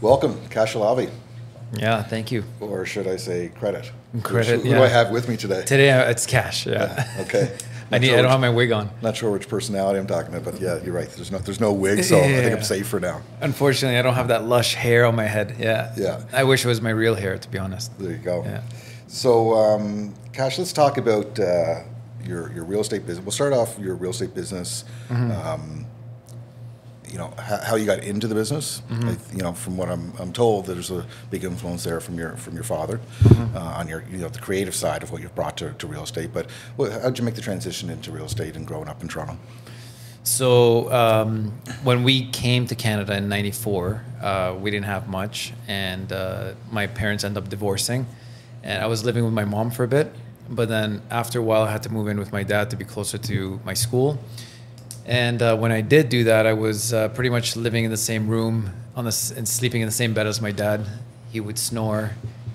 Welcome, Kash Alavi, Yeah, thank you. or should I say credit? Credit, Who, who yeah. do I have with me today? Today uh, it's Kash. Yeah. Okay. I need. sure I don't which- have my wig on. Not sure which personality I'm talking about, but yeah, you're right. There's no there's no wig, so I think I'm safe for now. Unfortunately, I don't have that lush hair on my head. Yeah. Yeah. I wish it was my real hair, to be honest. There you go. Yeah. So, um, Kash, let's talk about uh, your your real estate business. We'll start off your real estate business. Mm-hmm. Um, you know how, how you got into the business. Mm-hmm. I, you know, from what I'm, I'm told, there's a big influence there from your from your father Mm-hmm. uh, on your you know the creative side of what you've brought to, to real estate. But what, how'd you make the transition into real estate and growing up in Toronto? So um, when we came to Canada in '94, uh, we didn't have much, and uh, my parents ended up divorcing, and I was living with my mom for a bit. But then after a while, I had to move in with my dad to be closer to my school. And uh, when I did do that, I was uh, pretty much living in the same room on the and sleeping in the same bed as my dad. He would snore.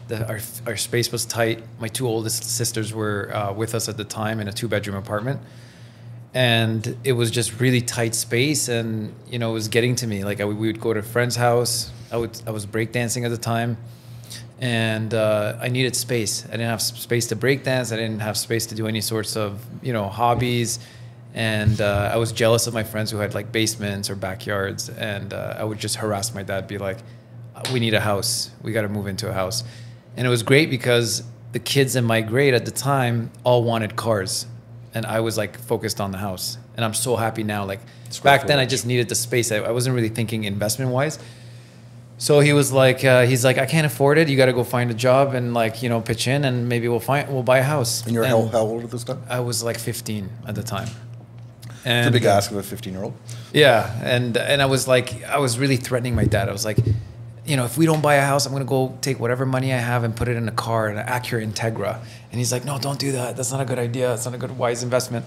The, our, our space was tight. My two oldest sisters were uh, with us at the time in a two bedroom apartment. And it was just really tight space and you know it was getting to me. Like I, we would go to a friend's house. I would i was breakdancing at the time. And uh, i needed space. I didn't have space to breakdance i didn't have space to do any sorts of you know hobbies and uh, i was jealous of my friends who had like basements or backyards and uh, i would just harass my dad be like we need a house we got to move into a house and it was great because the kids in my grade at the time all wanted cars and I was like focused on the house. And I'm so happy now. Like Square back then, I just needed the space. I, I wasn't really thinking investment wise. So he was like, uh, he's like, I can't afford it. You got to go find a job and like you know pitch in, and maybe we'll find we'll buy a house. And you're how, how old at this time? I was like 15 at the time. It's a big ask of a 15 year old. yeah, and and I was like, I was really threatening my dad. I was like, you know, if we don't buy a house, I'm gonna go take whatever money I have and put it in a car, an Acura Integra. And he's like, no, don't do that. That's not a good idea. It's not a good wise investment.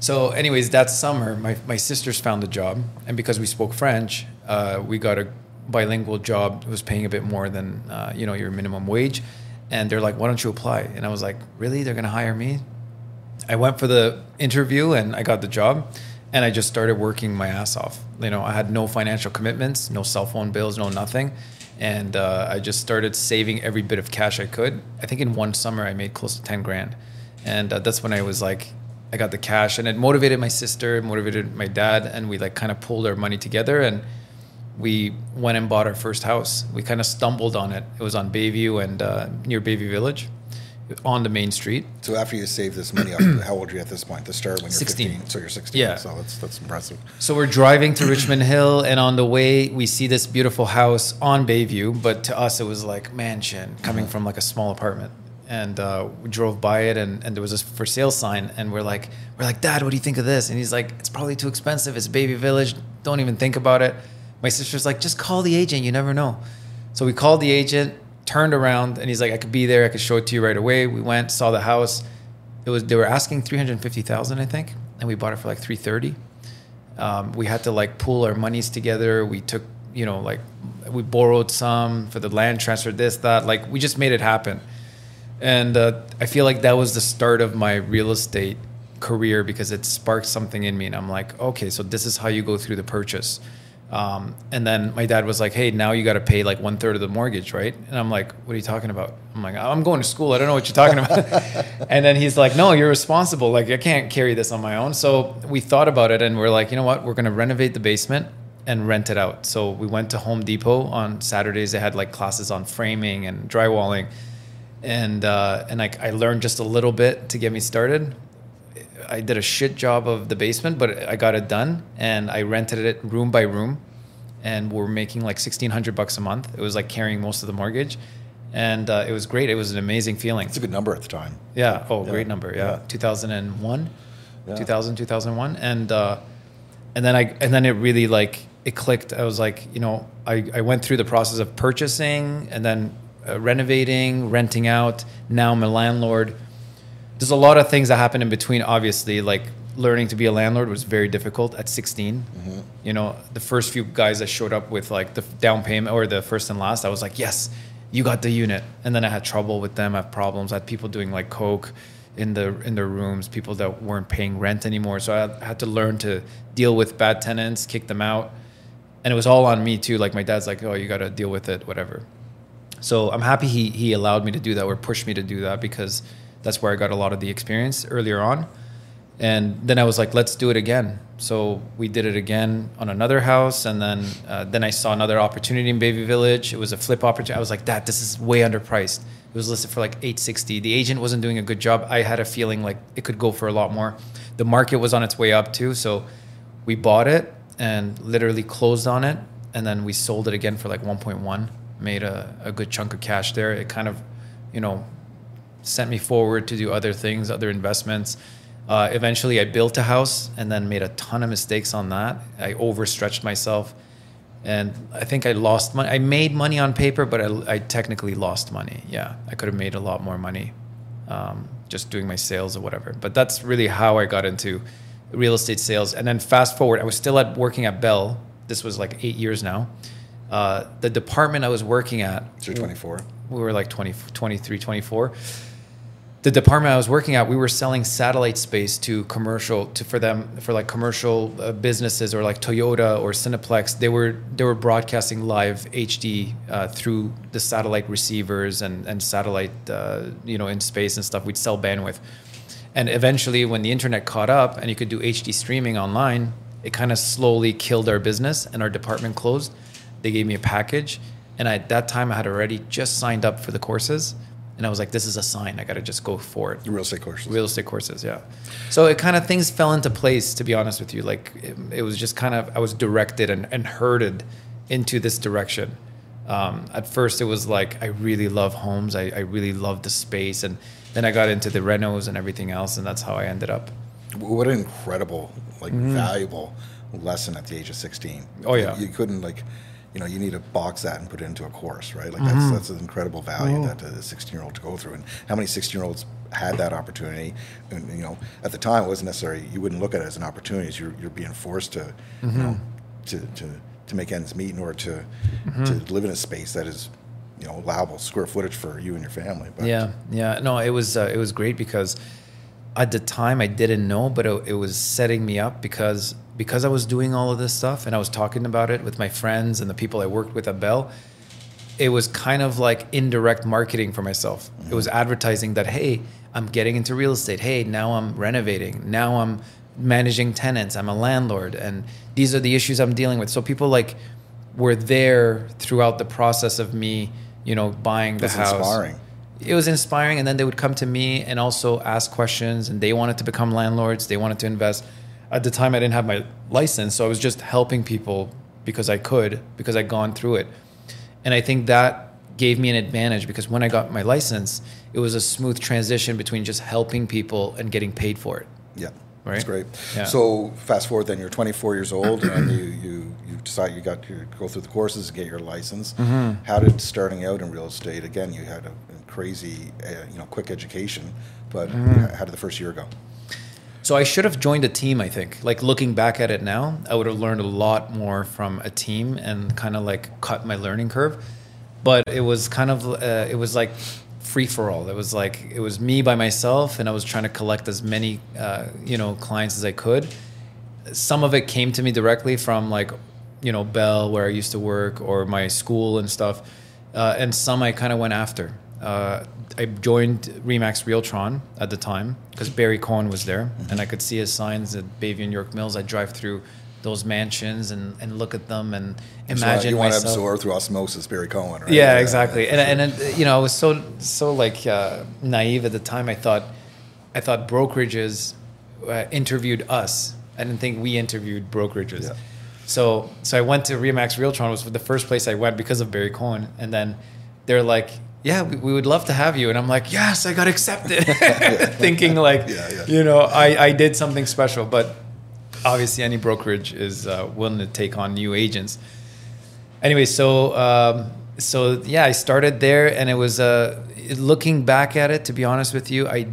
So, anyways, that summer, my my sisters found a job, and because we spoke French, uh, we got a bilingual job. It was paying a bit more than uh, you know your minimum wage. And they're like, why don't you apply? And I was like, really? They're gonna hire me? I went for the interview and I got the job and I just started working my ass off. You know, I had no financial commitments, no cell phone bills, no nothing. And uh, I just started saving every bit of cash I could. I think in one summer I made close to 10 grand. And uh, that's when I was like, I got the cash and it motivated my sister, motivated my dad. And we like kind of pulled our money together and we went and bought our first house. We kind of stumbled on it. It was on Bayview and uh, near Bayview Village on the main street. So after you save this money up, how old are you at this point? The start when you're 16. 15. So you're 16. Yeah. So that's that's impressive. So we're driving to Richmond Hill, and on the way, we see this beautiful house on Bayview. But to us, it was like mansion coming from like a small apartment. And uh, we drove by it, and, and there was a for sale sign, and we're like, we're like, Dad, what do you think of this? And he's like, It's probably too expensive. It's Bayview Village. Don't even think about it. My sister's like, Just call the agent. You never know. So we called the agent, turned around, and he's like, I could be there. I could show it to you right away. We went, saw the house. It was they were asking three hundred fifty thousand, I think, and we bought it for like three thirty um, we had to like pool our monies together. We took, you know, like we borrowed some for the land transfer, this, that. Like we just made it happen. And uh, I feel like that was the start of my real estate career because it sparked something in me. And I'm like, okay, so this is how you go through the purchase. Um, and then my dad was like, hey, now you got to pay like one third of the mortgage, right? And I'm like, what are you talking about? I'm like, I'm going to school. I don't know what you're talking about. and then he's like, no, you're responsible. Like, I can't carry this on my own. So we thought about it and we're like, you know what? We're going to renovate the basement and rent it out. So we went to Home Depot on Saturdays. They had like classes on framing and drywalling. And, uh, and like I learned just a little bit to get me started. I did a shit job of the basement, but I got it done and I rented it room by room and we're making like 1600 bucks a month. It was like carrying most of the mortgage and uh, it was great. It was an amazing feeling. It's a good number at the time. Yeah. Oh, Yeah. great number. Yeah. Yeah. 2001, Yeah. 2000, 2001. And, uh, and then I, and then it really like, it clicked. I was like, you know, I, I went through the process of purchasing and then uh, renovating, renting out. Now I'm a landlord. There's a lot of things that happen in between. Obviously, like learning to be a landlord was very difficult at 16. Mm-hmm. You know, the first few guys that showed up with like the down payment or the first and last, I was like, yes, you got the unit. And then I had trouble with them. I had problems. I had people doing like coke in the in their rooms, people that weren't paying rent anymore. So I had to learn to deal with bad tenants, kick them out. and it was all on me too. Like my dad's like, "Oh, you got to deal with it, whatever." So I'm happy he he allowed me to do that or pushed me to do that because that's where I got a lot of the experience earlier on. And then I was like, let's do it again. So we did it again on another house, and then uh, then I saw another opportunity in Bayview Village. It was a flip opportunity. I was like, that this is way underpriced. It was listed for like 860. The agent wasn't doing a good job. I had a feeling like it could go for a lot more. The market was on its way up too, so we bought it and literally closed on it, and then we sold it again for like 1.1. Made a, a good chunk of cash there. It kind of, you know, sent me forward to do other things, other investments. Uh, eventually, I built a house and then made a ton of mistakes on that. I overstretched myself, and I think I lost money. I made money on paper, but I, I technically lost money. Yeah, I could have made a lot more money um, just doing my sales or whatever. But that's really how I got into real estate sales. And then fast forward, I was still at working at Bell. This was like eight years now. Uh, the department I was working at, So you're 24. we were like 20, 23, 24. The department I was working at, we were selling satellite space to commercial, to for them for like commercial uh, businesses or like Toyota or Cineplex. They were they were broadcasting live HD uh, through the satellite receivers and and satellite uh, you know in space and stuff. We'd sell bandwidth, and eventually when the internet caught up and you could do HD streaming online, it kind of slowly killed our business and our department closed. They gave me a package, and I, at that time I had already just signed up for the courses, and I was like, "This is a sign. I got to just go for it." Real estate courses. Real estate courses, yeah. So it kind of things fell into place. To be honest with you, like it, it was just kind of I was directed and, and herded into this direction. Um, at first, it was like I really love homes. I, I really love the space, and then I got into the renos and everything else, and that's how I ended up. What an incredible, like valuable lesson at the age of 16. Mm-hmm. Oh, yeah. You couldn't like, you know, you need to box that and put it into a course, right? Like Mm-hmm. that's that's an incredible value that a 16 year old to go through. And how many 16 year olds had that opportunity? And you know, at the time, it wasn't necessarily you wouldn't look at it as an opportunity. as You're you're being forced to, you Mm-hmm. know, to to to make ends meet in order to Mm-hmm. to live in a space that is, you know, allowable square footage for you and your family. But Yeah, yeah. No, it was uh, it was great because at the time I didn't know, but it, it was setting me up because because I was doing all of this stuff and I was talking about it with my friends and the people I worked with at Bell. It was kind of like indirect marketing for myself. It was mm-hmm. advertising that hey, I'm getting into real estate. Hey, now I'm renovating. Now I'm managing tenants. I'm a landlord, and these are the issues I'm dealing with. So people like were there throughout the process of me, you know, buying the That's house inspiring. It was inspiring and then they would come to me and also ask questions and they wanted to become landlords they wanted to invest at the time i didn't have my license so i was just helping people because i could because i'd gone through it and i think that gave me an advantage because when i got my license it was a smooth transition between just helping people and getting paid for it Yeah, Right? that's great. Yeah. So fast forward, then you're 24 years old, and you you you decide you got to go through the courses, and get your license. Mm-hmm. How did starting out in real estate? Again, you had a crazy, uh, you know, quick education, but Mm-hmm. how did the first year go? So I should have joined a team. I think, like looking back at it now, I would have learned a lot more from a team and kind of like cut my learning curve. But it was kind of, uh, it was like free for all. It was like it was me by myself, and I was trying to collect as many, uh, you know, clients as I could. Some of it came to me directly from like, you know, Bell where I used to work or my school and stuff, uh, and some I kind of went after. Uh, I joined Remax Realtron at the time because Barry Cohen was there, and I could see his signs at Bayview and York Mills. I'd drive through those mansions and, and look at them and So imagine you want to absorb through osmosis Barry Cohen, right? Yeah, exactly. And, and you know, I was so so like uh, naive at the time. I thought I thought brokerages uh, interviewed us. I didn't think we interviewed brokerages. Yeah. So so I went to Remax Realtron was the first place I went because of Barry Cohen, and then they're like. Yeah, we, we would love to have you, and I'm like, yes, I got accepted, thinking like, Yeah, yeah. you know, I, I did something special. But obviously, any brokerage is uh, willing to take on new agents anyway, so um, so yeah, I started there, and it was uh, looking back at it. To be honest with you, I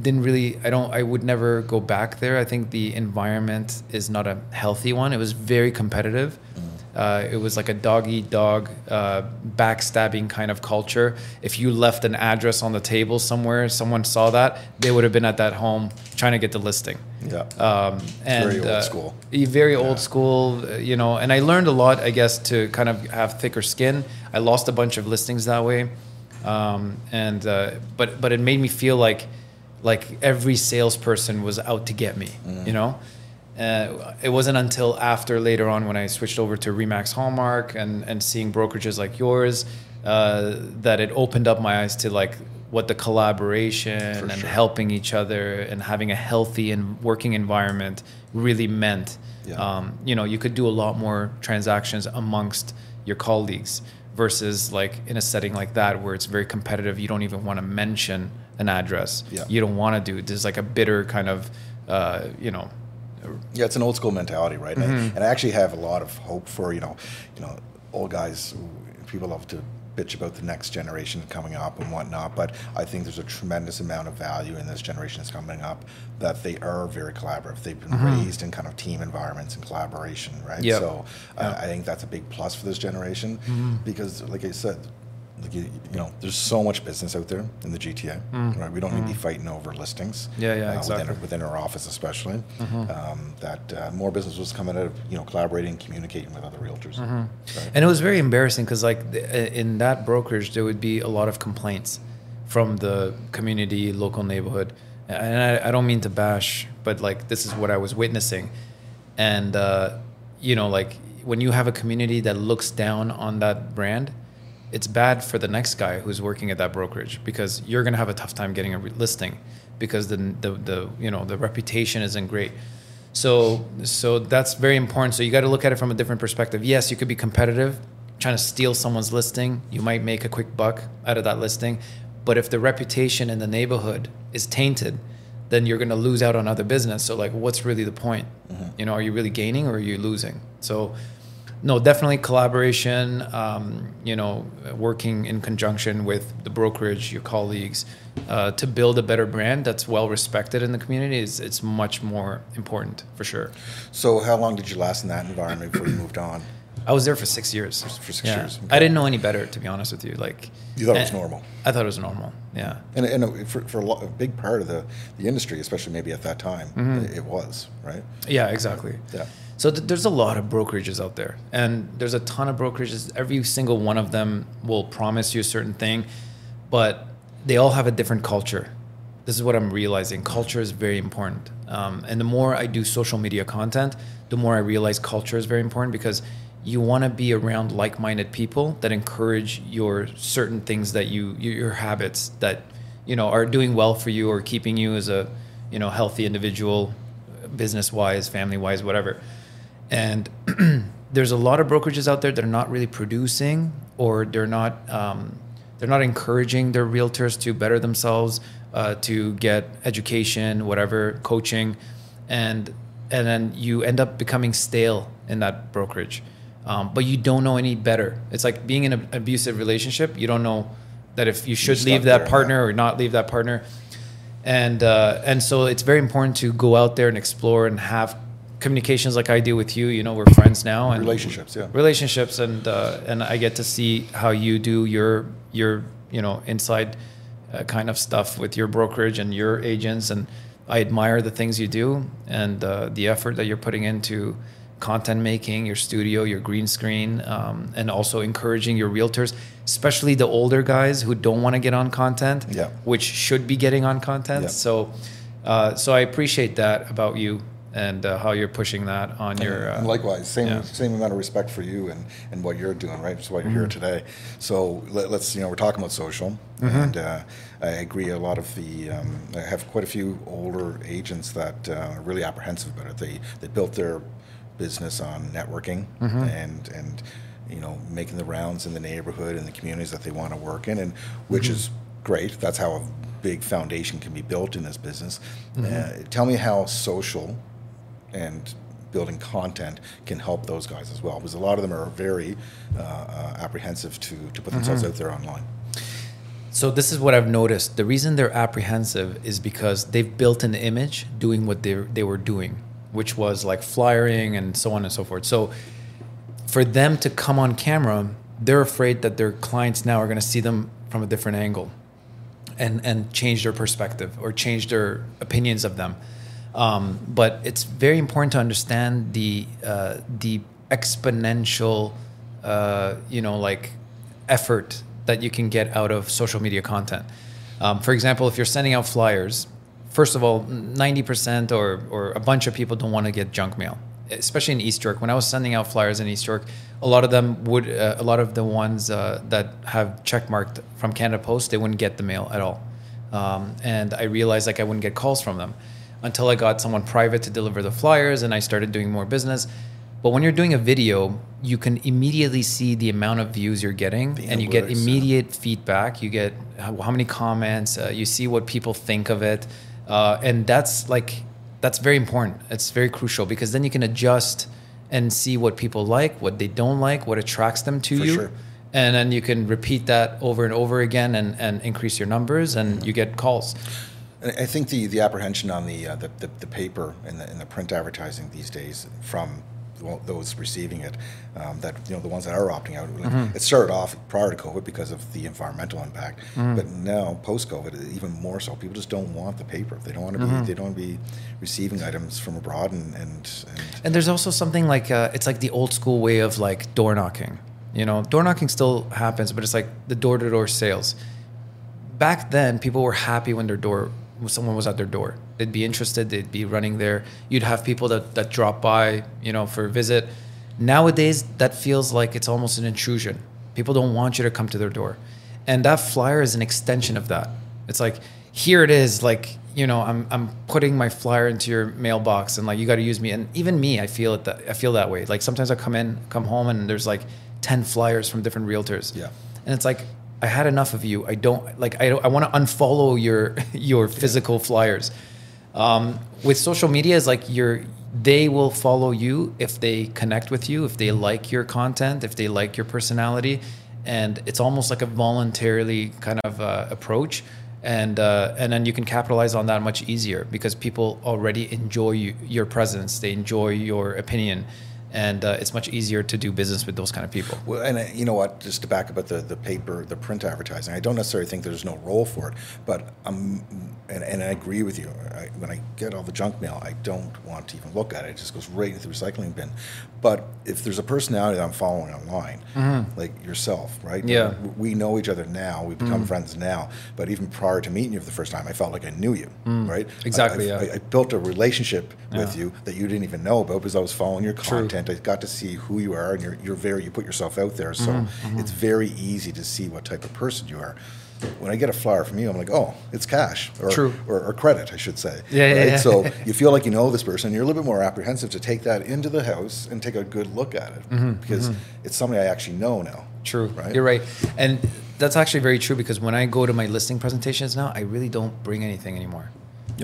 didn't really. I don't. I would never go back there. I think the environment is not a healthy one. It was very competitive. Uh, it was like a dog eat dog, uh, backstabbing kind of culture. If you left an address on the table somewhere, someone saw that, they would have been at that home trying to get the listing. Yeah. Um, and very old uh, school. Very old school, you know. And I learned a lot, I guess, to kind of have thicker skin. I lost a bunch of listings that way, um, and uh, but but it made me feel like like every salesperson was out to get me, you know. Uh, it wasn't until after later on when I switched over to Remax Hallmark and, and seeing brokerages like yours uh, that it opened up my eyes to like what the collaboration For and sure. helping each other and having a healthy and working environment really meant. Yeah. Um, you know, you could do a lot more transactions amongst your colleagues versus like in a setting like that where it's very competitive. You don't even want to mention an address. Yeah. You don't want to do. There's like a bitter kind of, uh, you know, Yeah, it's an old school mentality, right? And, Mm-hmm. and I actually have a lot of hope for you know, you know, old guys. People love to bitch about the next generation coming up and whatnot, but I think there's a tremendous amount of value in this generation that's coming up that they are very collaborative. They've been raised in kind of team environments and collaboration, right? Mm-hmm. Yep. So uh, Yeah. I think that's a big plus for this generation Mm-hmm. because, like I said. Like you, you know, there's so much business out there in the GTA, right? We don't need to be fighting over listings. Mm. Yeah, yeah, uh, exactly. Within, within our office, especially, um, that uh, more business was coming out of you know collaborating, communicating with other realtors. Right? And it was very embarrassing because, like, th- uh, in that brokerage, there would be a lot of complaints from the community, local neighborhood. And I, I don't mean to bash, but like, this is what I was witnessing. And, uh, you know, like, when you have a community that looks down on that brand, it's bad for the next guy who's working at that brokerage because you're going to have a tough time getting a re- listing because the, the, the, you know, the reputation isn't great. So so that's very important. So you got to look at it from a different perspective. Yes, you could be competitive, trying to steal someone's listing. You might make a quick buck out of that listing, but if the reputation in the neighborhood is tainted, then you're going to lose out on other business. So like, what's really the point? Mm-hmm. You know, are you really gaining or are you losing? So. No, definitely collaboration. Um, you know, working in conjunction with the brokerage, your colleagues, uh, to build a better brand that's well respected in the community is it's much more important for sure. So, how long did you last in that environment before you moved on? I was there for six years. For six Yeah. years, I didn't know any better, to be honest with you. Like You thought it was normal. I thought it was normal. Yeah. And, and for, for a, lo- a big part of the, the industry, especially maybe at that time, Mm-hmm. it, it was right. Yeah, exactly. Yeah. So th- there's a lot of brokerages out there, and there's a ton of brokerages. Every single one of them will promise you a certain thing, but they all have a different culture. This is what I'm realizing. Culture is very important, um, and the more I do social media content, the more I realize culture is very important because you want to be around like-minded people that encourage your certain things that you your habits that you know are doing well for you or keeping you as a you know healthy individual business wise family wise whatever and there's a lot of brokerages out there that are not really producing or they're not um, they're not encouraging their realtors to better themselves uh, to get education whatever coaching. And and then you end up becoming stale in that brokerage. Um, but you don't know any better. It's like being in an abusive relationship. You don't know that if you should leave that there, partner yeah. or not leave that partner. And uh, and so it's very important to go out there and explore and have communications like I do with you. You know, we're friends now and Relationships, yeah. relationships, and uh, and I get to see how you do your your you know inside uh, kind of stuff with your brokerage and your agents, and I admire the things you do and uh, the effort that you're putting into content making, your studio, your green screen, um, and also encouraging your realtors, especially the older guys who don't want to get on content, Yeah. which should be getting on content. Yeah. So, uh, so I appreciate that about you and uh, how you're pushing that on your. Uh, And likewise, same yeah. same amount of respect for you and, and what you're doing, right? That's why you're here Mm-hmm. today. So let, us you know we're talking about social, Mm-hmm. and uh, I agree. A lot of the um, I have quite a few older agents that uh, are really apprehensive about it. They they built their business on networking Mm-hmm. and and you know making the rounds in the neighborhood and the communities that they want to work in, and which Mm-hmm. is great. That's how a big foundation can be built in this business. Mm-hmm. Uh, tell me how social and building content can help those guys as well because a lot of them are very uh, uh, apprehensive to, to put themselves Mm-hmm. out there online So this is what I've noticed. The reason they're apprehensive is because they've built an image doing what they they were doing, which was like flyering and so on and so forth. So for them to come on camera, they're afraid that their clients now are going to see them from a different angle and, and change their perspective or change their opinions of them. Um, but it's very important to understand the, uh, the exponential, uh, you know, like effort that you can get out of social media content. Um, for example, if you're sending out flyers, first of all, 90% or, or a bunch of people don't want to get junk mail, especially in East York. When I was sending out flyers in East York, a lot of them would, uh, a lot of the ones uh, that have checkmarked from Canada Post, they wouldn't get the mail at all. Um, and I realized like I wouldn't get calls from them until I got someone private to deliver the flyers and I started doing more business. But when you're doing a video, you can immediately see the amount of views you're getting, The and you get analytics, yeah. immediate feedback. You get how, how many comments. Uh, you see what people think of it, uh, and that's like that's very important. It's very crucial because then you can adjust and see what people like, what they don't like, what attracts them to For you. sure. And then you can repeat that over and over again and, and increase your numbers, and you get calls. And I think the, the apprehension on the, uh, the, the the paper and the, and the print advertising these days from those receiving it, um, that you know the ones that are opting out. like, Mm-hmm. It started off prior to COVID because of the environmental impact, Mm-hmm. but now post COVID even more so. People just don't want the paper. They don't want to be. Mm-hmm. They don't want to be receiving items from abroad and and, and And there's also something like uh, it's like the old school way of like door knocking. You know, door knocking still happens, but it's like the door to door sales. Back then, people were happy when their door, someone was at their door. They'd be interested. They'd be running there. You'd have people that that drop by, you know, for a visit. Nowadays, that feels like it's almost an intrusion. People don't want you to come to their door, and that flyer is an extension of that. It's like here it is, like you know, I'm I'm putting my flyer into your mailbox, and like you got to use me. And even me, I feel it. That I feel that way. Like sometimes I come in, come home, and there's like ten flyers from different realtors. Yeah. and it's like I had enough of you. I don't like. I don't, I want to unfollow your your physical flyers. Um, with social media, is like you're they will follow you if they connect with you, if they like your content, if they like your personality, and it's almost like a voluntarily kind of uh, approach. And uh, and then you can capitalize on that much easier because people already enjoy you, your presence, they enjoy your opinion, and uh, it's much easier to do business with those kind of people. Well, and uh, you know what? Just to back up the, the paper, the print advertising, I don't necessarily think there's no role for it, but um, and, and I agree with you. I, when I get all the junk mail, I don't want to even look at it. It just goes right into the recycling bin. But if there's a personality that I'm following online, like yourself, right? Mm-hmm. Yeah. We know each other now. We've become friends now. But even prior to meeting you for the first time, I felt like I knew you, right? Exactly, I, yeah. I, I built a relationship with you that you didn't even know about because I was following your content. I got to see who you are, and you're, you're very you put yourself out there. So Mm-hmm, it's very easy to see what type of person you are. When I get a flyer from you, I'm like, oh, it's Kash or True. or, or credit, I should say. Yeah, yeah, right? yeah. So you feel like you know this person. You're a little bit more apprehensive to take that into the house and take a good look at it because it's somebody I actually know now. Mm-hmm, True. Right? You're right. And that's actually very true because when I go to my listing presentations now, I really don't bring anything anymore.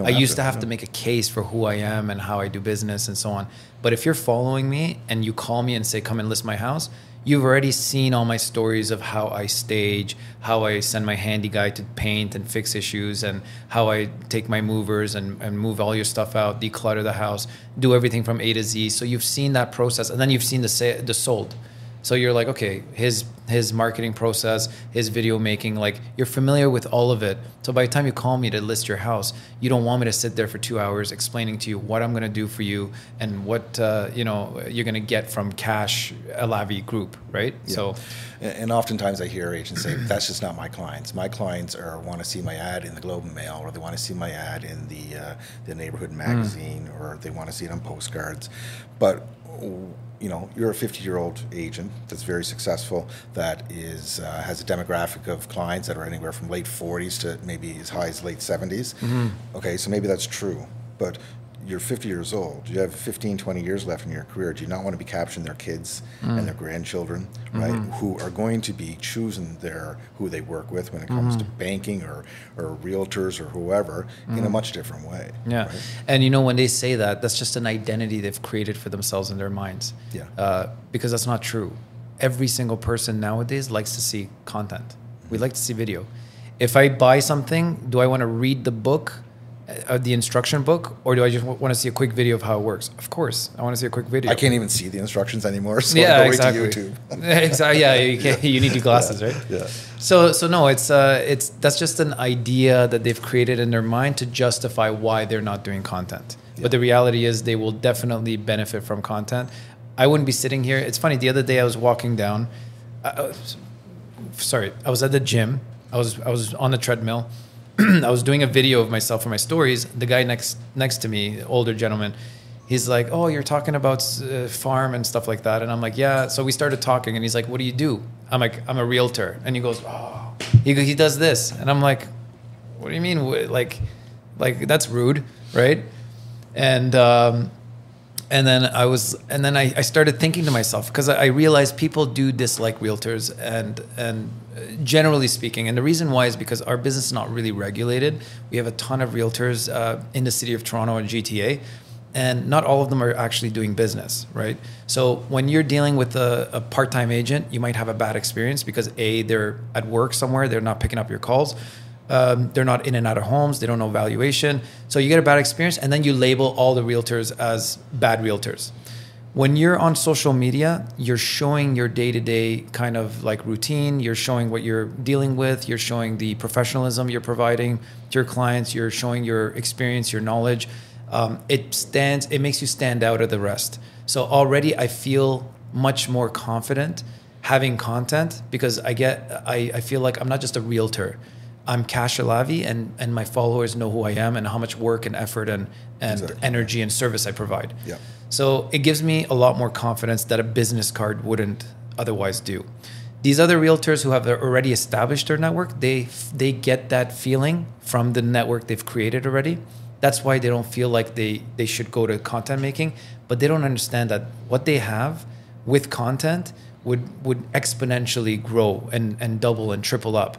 I used to, to have yeah. to make a case for who I am and how I do business and so on. But if you're following me and you call me and say, come and list my house, you've already seen all my stories of how I stage, how I send my handy guy to paint and fix issues, and how I take my movers and, and move all your stuff out, declutter the house, do everything from A to Z. So you've seen that process, and then you've seen the sa- the sold. So you're like, okay, his his marketing process, his video making, like you're familiar with all of it. So by the time you call me to list your house, you don't want me to sit there for two hours explaining to you what I'm gonna do for you and what uh, you know you're gonna get from Kash Alavi Group, right? So And oftentimes I hear agents say, "That's just not my clients. My clients are want to see my ad in the Globe and Mail, or they want to see my ad in the uh, the neighborhood magazine, or they want to see it on postcards." But you know, you're a 50 year old agent that's very successful, that is uh, has a demographic of clients that are anywhere from late 40s to maybe as high as late 70s. Okay, so maybe that's true, but you're 50 years old. You have 15, 20 years left in your career. Do you not want to be capturing their kids and mm. their grandchildren, mm-hmm. right? Who are going to be choosing their who they work with when it comes to mm-hmm. banking or or realtors or whoever in a mm-hmm. much different way. Yeah. right? And you know, when they say that, that's just an identity they've created for themselves in their minds. Yeah. Uh, because that's not true. Every single person nowadays likes to see content. We like to see video. If I buy something, do I want to read the book uh, the instruction book, or do I just want to see a quick video of how it works? Of course, I want to see a quick video. I can't even see the instructions anymore, so yeah, I exactly. right to YouTube. exactly. Yeah, you, can, you need your glasses, right? Yeah. So, so no, it's uh, it's that's just an idea that they've created in their mind to justify why they're not doing content. But the reality is, they will definitely benefit from content. I wouldn't be sitting here. It's funny. The other day, I was walking down. I, I was, sorry, I was at the gym. I was I was on the treadmill. I was doing a video of myself for my stories. The guy next next to me, older gentleman, he's like, "Oh, you're talking about uh, farm and stuff like that," and I'm like, "Yeah." So we started talking, and he's like, "What do you do?" I'm like, "I'm a realtor," and he goes, "Oh," he he does this, and I'm like, "What do you mean? Like, like that's rude, right?" And um, and then I was, and then I, I started thinking to myself because I, I realized people do dislike realtors, and and uh, generally speaking, and the reason why is because our business is not really regulated. We have a ton of realtors uh, in the city of Toronto and GTA, and not all of them are actually doing business, right? So when you're dealing with a, a part-time agent, you might have a bad experience because a they're at work somewhere, they're not picking up your calls. Um, they're not in and out of homes. They don't know valuation. So you get a bad experience, and then you label all the realtors as bad realtors. When you're on social media, you're showing your day to day kind of like routine. You're showing what you're dealing with. You're showing the professionalism you're providing to your clients. You're showing your experience, your knowledge. Um, it stands. It makes you stand out of the rest. So already, I feel much more confident having content because I get. I, I feel like I'm not just a realtor. I'm Kash Alavi and, and my followers know who I am and how much work and effort and, and Exactly. energy and service I provide. Yeah. So it gives me a lot more confidence that a business card wouldn't otherwise do. These other realtors who have already established their network, they they get that feeling from the network they've created already. That's why they don't feel like they they should go to content making, but they don't understand that what they have with content would would exponentially grow and and double and triple up.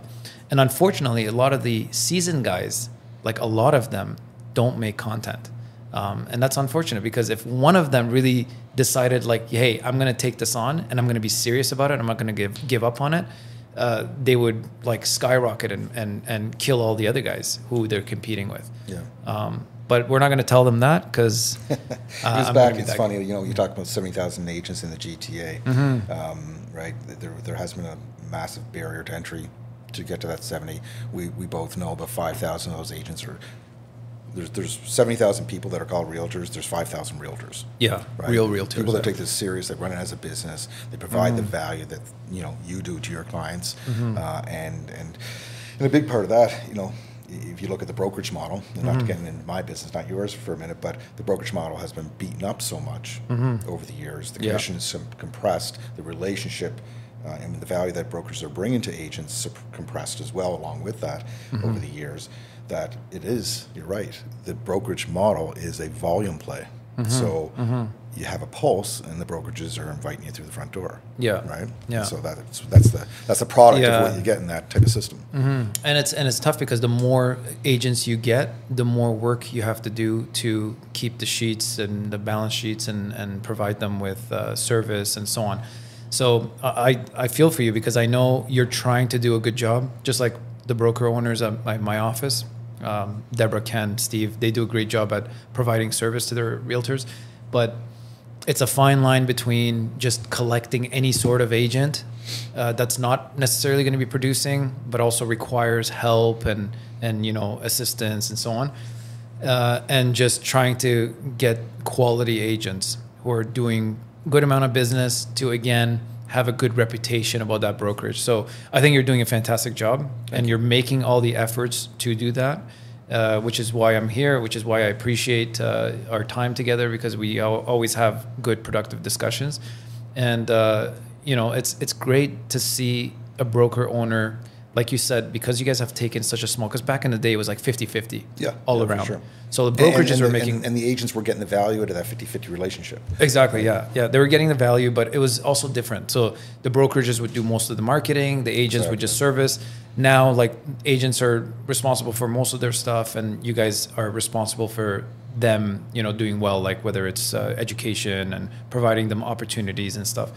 And unfortunately, a lot of the seasoned guys, like a lot of them, don't make content. Um, and that's unfortunate because if one of them really decided, like, hey, I'm going to take this on and I'm going to be serious about it, I'm not going to give, give up on it, uh, they would like skyrocket and, and, and kill all the other guys who they're competing with. Yeah. Um, but we're not going to tell them that because uh, It I'm back. It's funny, you know. You talk about seventy thousand agents in the GTA, Mm-hmm. um, right? There, there has been a massive barrier to entry to get to that seventy. We we both know about five thousand of those agents are. There's there's seventy thousand people that are called realtors. There's five thousand realtors. Yeah, right? real realtors. People that take this serious, they run it as a business. They provide the Mm-hmm. value that you know you do to your clients, uh, and and and a big part of that, you know, if you look at the brokerage model, and Mm-hmm. not getting into my business, not yours for a minute, but the brokerage model has been beaten up so much over the years. The Mm-hmm. Yeah. commission is compressed. The relationship. Uh, and the value that brokers are bringing to agents compressed as well, along with that Mm-hmm. over the years. That it is, you're right. The brokerage model is a volume play. Mm-hmm. So you have a pulse, and the brokerages are inviting you through the front door. Yeah. Right. Yeah. So that's that's the that's the product Yeah. of what you get in that type of system. and it's and it's tough because the more agents you get, the more work you have to do to keep the sheets and the balance sheets and and provide them with uh, service and so on. So I I feel for you because I know you're trying to do a good job, just like the broker owners at my, my office, um, Deborah, Ken, Steve. They do a great job at providing service to their realtors, but it's a fine line between just collecting any sort of agent uh, that's not necessarily going to be producing, but also requires help and and you know assistance and so on, uh, and just trying to get quality agents who are doing good amount of business to again have a good reputation about that brokerage. So I think you're doing a fantastic job, and you're making all the efforts to do that uh, which is why I'm here, which is why I appreciate uh, our time together because we al- always have good, productive discussions. And uh, you know, it's it's great to see a broker owner, like you said, because you guys have taken such a small. Because back in the day, it was like 50-50 Yeah, all yeah, around. sure. So the And- brokerages and, were and, making and, the agents were getting the value out of that 50-50 relationship. Exactly. Yeah. Yeah. They were getting the value, but it was also different. So the brokerages would do most of the marketing. The agents would just service. Now, like agents are responsible for most of their stuff, and you guys are responsible for them, you know, doing well. Like whether it's uh, education and providing them opportunities and stuff.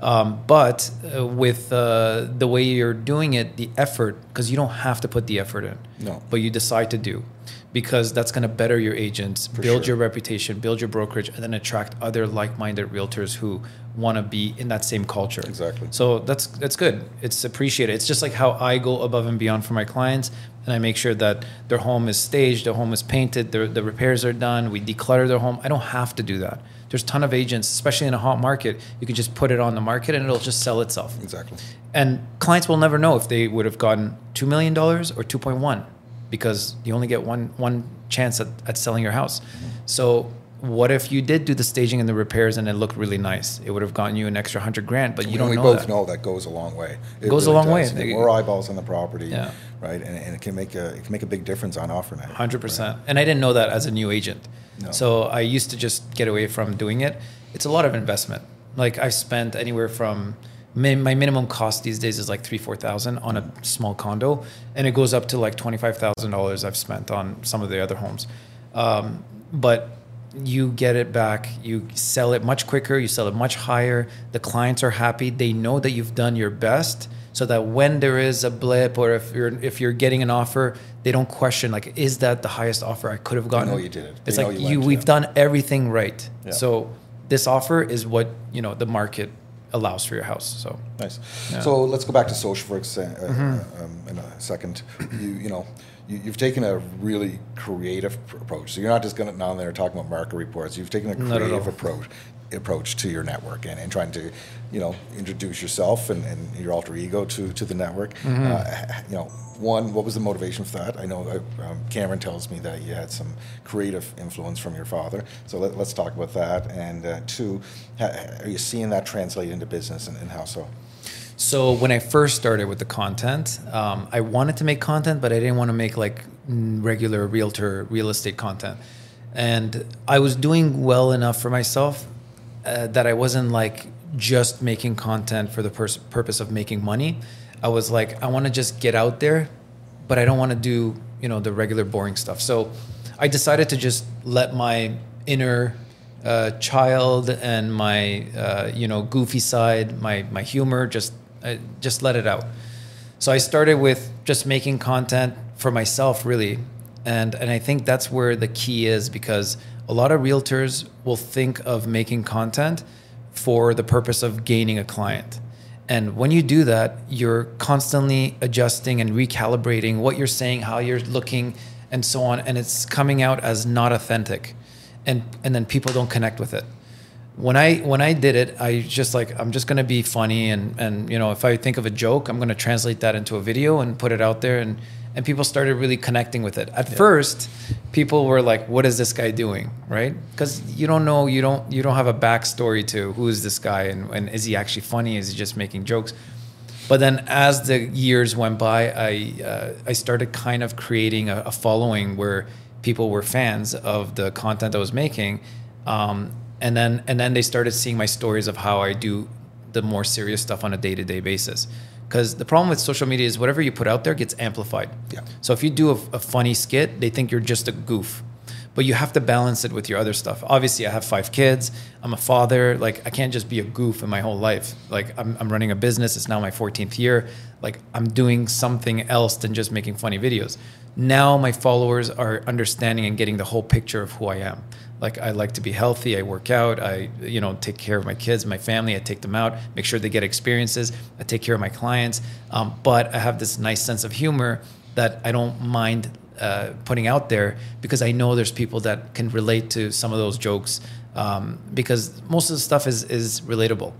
Um, but uh, with uh, the way you're doing it, the effort, because you don't have to put the effort in, No. but you decide to do, because that's going to better your agents, build sure. your reputation, build your brokerage, and then attract other like-minded realtors who want to be in that same culture. Exactly. So that's that's good. It's appreciated. It's just like how I go above and beyond for my clients, and I make sure that their home is staged, their home is painted, the the repairs are done. We declutter their home. I don't have to do that. There's a ton of agents, especially in a hot market. You can just put it on the market and it'll just sell itself. Exactly. And clients will never know if they would have gotten two million dollars or two point one, because you only get one one chance at, at selling your house. So what if you did do the staging and the repairs and it looked really nice? It would have gotten you an extra hundred grand, but you And don't know we know both that. know that goes a long way. It Goes a long way. does. They- more eyeballs on the property, Yeah. right? And, and it can make a it can make a big difference on offer night. Hundred percent. And I didn't know that as a new agent. No. So I used to just get away from doing it. It's a lot of investment. Like I've spent anywhere from my minimum cost these days is like three four thousand on a small condo, and it goes up to like twenty five thousand dollars I've spent on some of the other homes. Um, but you get it back. You sell it much quicker. You sell it much higher. The clients are happy. They know that you've done your best, so that when there is a blip or if you're if you're getting an offer, they don't question like, is that the highest offer I could have gotten? know you did it. They It's like you you, we've done everything right. Yeah. So this offer is what you know the market allows for your house. So Nice. Yeah. So let's go back to social for a uh, Mm-hmm. um, in a second. You you know you, you've taken a really creative pr- approach. So you're not just going to down there talking about market reports. You've taken a creative approach approach to your network and, and trying to you know introduce yourself and, and your alter ego to to the network. Mm-hmm. Uh, you know, one, what was the motivation for that? I know uh, um, Cameron tells me that you had some creative influence from your father. So let, let's talk about that. And uh, two, ha- are you seeing that translate into business and, and how so? So when I first started with the content, um, I wanted to make content, but I didn't want to make like regular realtor real estate content. And I was doing well enough for myself uh, that I wasn't like just making content for the purpose of making money. I was like, I want to just get out there, but I don't want to do you know the regular boring stuff. So I decided to just let my inner uh, child and my uh, you know goofy side, my my humor, just uh, just let it out. So I started with just making content for myself, really, and and I think that's where the key is because a lot of realtors will think of making content for the purpose of gaining a client. And when you do that, you're constantly adjusting and recalibrating what you're saying, how you're looking, and so on, and it's coming out as not authentic, and and then people don't connect with it when I when I did it, I just like I'm just gonna be funny and and you know if I think of a joke, I'm gonna translate that into a video and put it out there and and people started really connecting with it. At first, people were like, "What is this guy doing?" Right? Because you don't know, you don't you don't have a backstory to who is this guy and, and is he actually funny? Is he just making jokes? But then, as the years went by, I uh, I started kind of creating a, a following where people were fans of the content I was making, um, and then and then they started seeing my stories of how I do the more serious stuff on a day to day basis. Because the problem with social media is whatever you put out there gets amplified. Yeah. So if you do a, a funny skit, they think you're just a goof but you have to balance it with your other stuff. Obviously, I have five kids. I'm a father. Like, I can't just be a goof in my whole life. Like, I'm, I'm running a business. It's now my 14th year. Like, I'm doing something else than just making funny videos. Now, my followers are understanding and getting the whole picture of who I am. Like, I like to be healthy. I work out. I, you know, take care of my kids, my family. I take them out, make sure they get experiences. I take care of my clients. Um, but I have this nice sense of humor that I don't mind uh, putting out there because I know there's people that can relate to some of those jokes um, because most of the stuff is is relatable.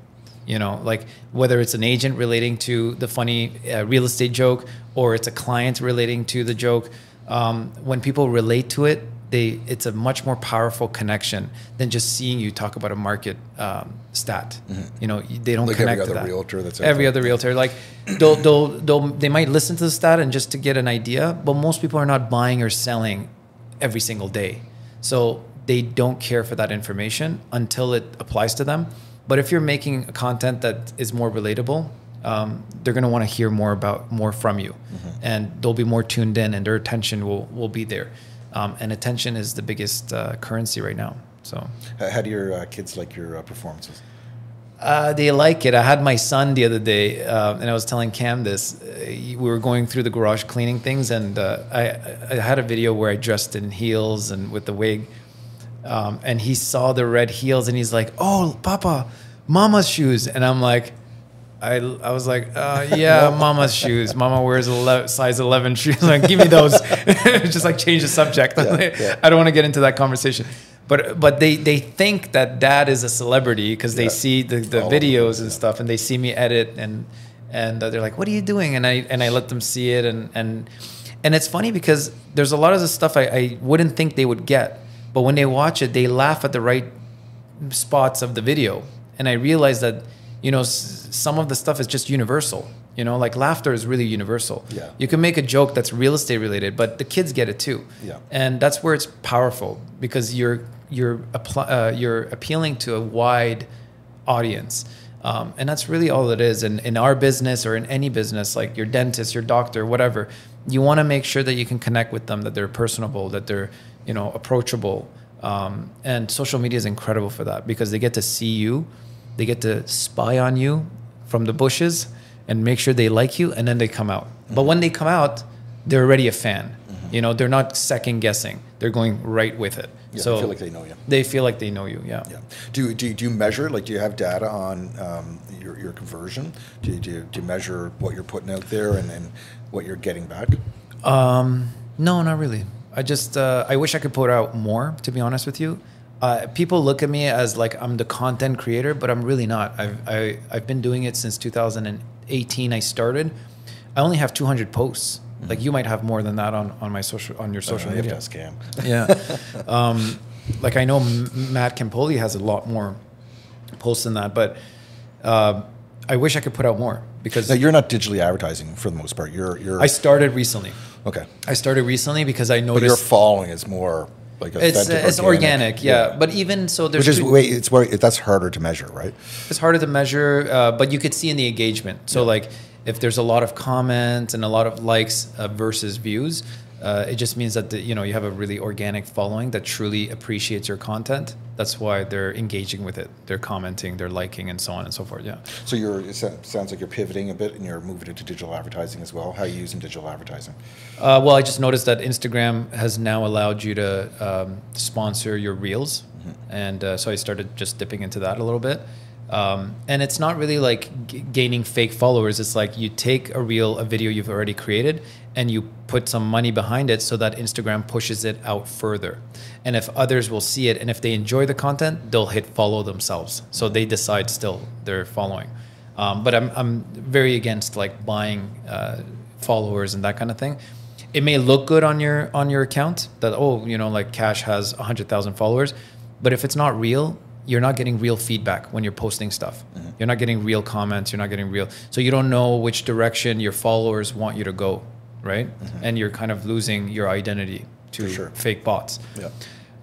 You know, like whether it's an agent relating to the funny uh, real estate joke or it's a client relating to the joke. Um, when people relate to it, they it's a much more powerful connection than just seeing you talk about a market um, stat. You know, they don't Mm-hmm. Like every connect to other that. realtor that's every other realtor. Like they'll, they'll, they'll, they might listen to the stat and just to get an idea, but most people are not buying or selling every single day. So they don't care for that information until it applies to them. But if you're making content that is more relatable, um, they're going to want to hear more about more from you, and they'll be more tuned in, and their attention will will be there. Um, and attention is the biggest uh, currency right now. So How, do your uh, kids like your uh, performances? Uh, they like it. I had my son the other day, uh, and I was telling Cam this. Uh, we were going through the garage cleaning things, and uh, I, I had a video where I dressed in heels and with the wig, um, and he saw the red heels, and he's like, "Oh, Papa, Mama's shoes," and I'm like. I, I was like, uh, yeah, mama's shoes. Mama wears 11, size 11 shoes. Like, give me those. Just like change the subject. Yeah, yeah. I don't want to get into that conversation. But but they, they think that dad is a celebrity because they Yeah. see the, the videos and stuff and they see me edit and and uh, they're like, what are you doing? And I and I let them see it and and and it's funny because there's a lot of the stuff I, I wouldn't think they would get, but when they watch it, they laugh at the right spots of the video and i realized that you know s- some of the stuff is just universal you know like laughter is really universal. Yeah. you can make a joke that's real estate related but the kids get it too. Yeah. and that's where it's powerful because you're you're appl- uh, you're appealing to a wide audience. Um, and that's really all it is. And in our business or in any business like your dentist your doctor whatever you want to make sure that you can connect with them that they're personable that they're you know approachable. Um, and social media is incredible for that because they get to see you they get to spy on you from the bushes and make sure they like you and then they come out but when they come out they're already a fan you know they're not second guessing they're going right with it Yeah, so they feel like they know you. they feel like they know you yeah, Yeah. Do you, do do you measure like do you have data on um, your, your conversion? Do you, do you do you measure what you're putting out there and, and what you're getting back? Um, no, not really. I just uh, I wish I could put out more. To be honest with you, uh, people look at me as like I'm the content creator, but I'm really not. I've I, I've been doing it since 2018. I started. I only have 200 posts. Like you might have more than that on, on my social on your social Uh, you have media. scam. Yeah. um, like I know M- Matt Campoli has a lot more posts than that, but uh, I wish I could put out more because Now you're not digitally advertising for the most part. You're you're I started recently. okay, I started recently because I but noticed your following is more like it's authentic, it's organic, yeah. But even so, there's which is two- wait, it's where that's harder to measure, right? it's harder to measure, uh, but you could see in the engagement. So like if there's a lot of comments and a lot of likes uh, versus views, uh, it just means that the, you know you have a really organic following that truly appreciates your content. That's why they're engaging with it. They're commenting, they're liking, and so on and so forth. Yeah. So you're it sounds like you're pivoting a bit and you're moving into digital advertising as well. How are you using digital advertising? Uh, well, I just noticed that Instagram has now allowed you to um, sponsor your reels, and uh, so I started just dipping into that a little bit. Um, and it's not really like g- gaining fake followers. It's like you take a reel, a video you've already created, and you put some money behind it so that Instagram pushes it out further. And if others will see it, and if they enjoy the content, they'll hit follow themselves. So they decide still they're following. Um, but I'm, I'm very against like buying uh, followers and that kind of thing. It may look good on your on your account that oh you know like Kash has hundred thousand followers, but if it's not real, you're not getting real feedback when you're posting stuff. You're not getting real comments. You're not getting real, so you don't know which direction your followers want you to go, right? And you're kind of losing your identity to sure. fake bots. Yeah.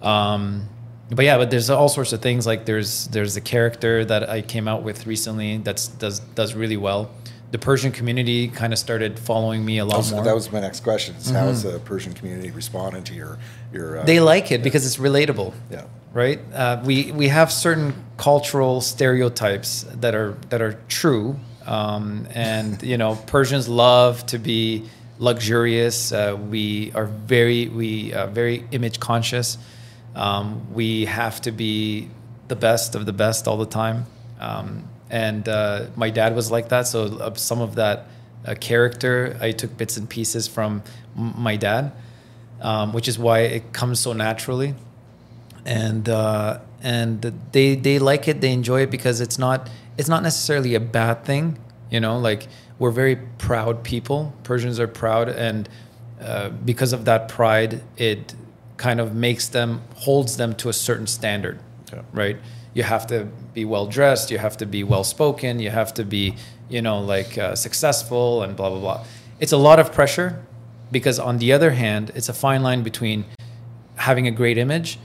Um, but yeah, but there's all sorts of things. Like there's there's a character that I came out with recently that's does does really well. The Persian community kind of started following me a lot That was, more. that was my next question. Is How is the Persian community responding to your your? Uh, they like it because it's relatable. Yeah. Right. Uh, we we have certain cultural stereotypes that are that are true, um, and you know Persians love to be luxurious. Uh, we are very we uh, very image conscious. Um, we have to be the best of the best all the time. Um, and uh, my dad was like that. So uh, some of that uh, character, I took bits and pieces from m- my dad, um, which is why it comes so naturally. And uh, and they they like it, they enjoy it because it's not it's not necessarily a bad thing. You know, like we're very proud people. Persians are proud, and uh, because of that pride, it kind of makes them holds them to a certain standard Yeah. right you have to be well dressed you have to be well spoken you have to be you know like uh, successful and blah blah blah it's a lot of pressure because on the other hand it's a fine line between having a great image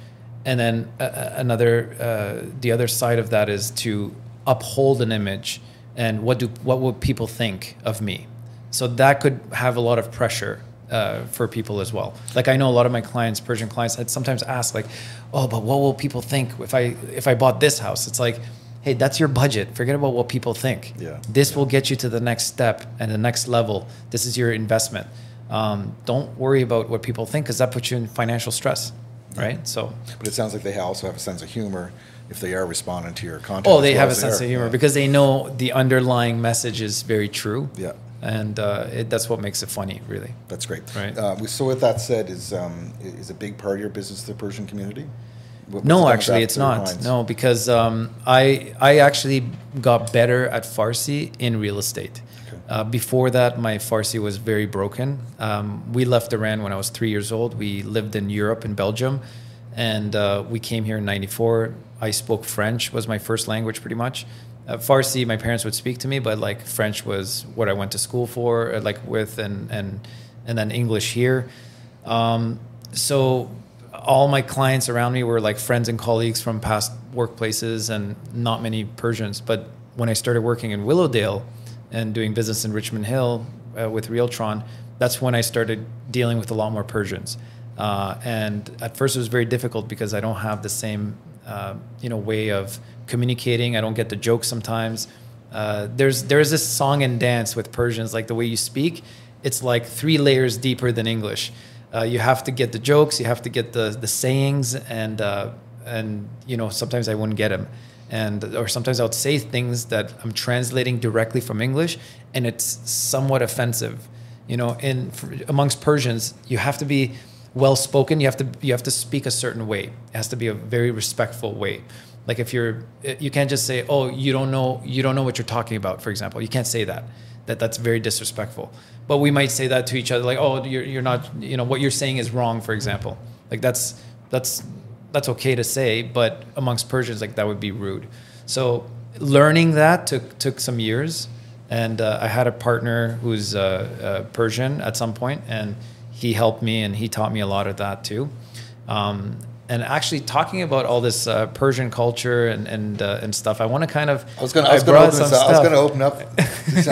and then uh, uh, another uh, the other side of that is to uphold an image and what do what would people think of me so that could have a lot of pressure uh, for people as well like i know a lot of my clients persian clients had sometimes ask like oh but what will people think if i if i bought this house it's like hey, that's your budget. Forget about what people think. Yeah. This will get you to the next step and the next level. This is your investment. Um, don't worry about what people think because that puts you in financial stress, right? So, But it sounds like they also have a sense of humor if they are responding to your content. oh, they well have a sense of humor Yeah. because they know the underlying message is very true. Yeah. And uh, it, that's what makes it funny, really. That's great. Right. Uh, so with that said, is um, is a big part of your business the Persian community? What- No, actually, it's not. defines? No, because um, I I actually got better at Farsi in real estate. Uh, before that, my Farsi was very broken. Um, we left Iran when I was three years old. We lived in Europe, in Belgium, and uh, we came here in '94. I spoke French was my first language, pretty much. Uh, Farsi, my parents would speak to me, but like French was what I went to school for, uh, like with, and and and then English here. Um, so all my clients around me were like friends and colleagues from past workplaces and not many Persians. But when I started working in Willowdale and doing business in Richmond Hill uh, with Realtron, that's when I started dealing with a lot more Persians. Uh, and at first it was very difficult because I don't have the same, uh, you know, way of communicating. I don't get the jokes sometimes. Uh, there's there's this song and dance with Persians, like the way you speak. It's like three layers deeper than English. Uh, you have to get the jokes, you have to get the the sayings, and uh, and you know sometimes I wouldn't get them, and or sometimes I would say things that I'm translating directly from English, and it's somewhat offensive. You know, in for, amongst Persians, you have to be well spoken. You have to you have to speak a certain way. It has to be a very respectful way. Like if you're, you can't just say, "Oh, you don't know, you don't know what you're talking about." For example, you can't say that. That that's very disrespectful. But we might say that to each other, like, "Oh, you're you're not, you know, what you're saying is wrong." For example, like that's that's that's okay to say, but amongst Persians, like that would be rude. So learning that took took some years, and uh, I had a partner who's uh, uh, Persian at some point, and he helped me and he taught me a lot of that too. Um, and actually, talking about all this uh, Persian culture and and uh, and stuff, I want to kind of. I was going to. I was going to brought open this. Up. I was going to open up.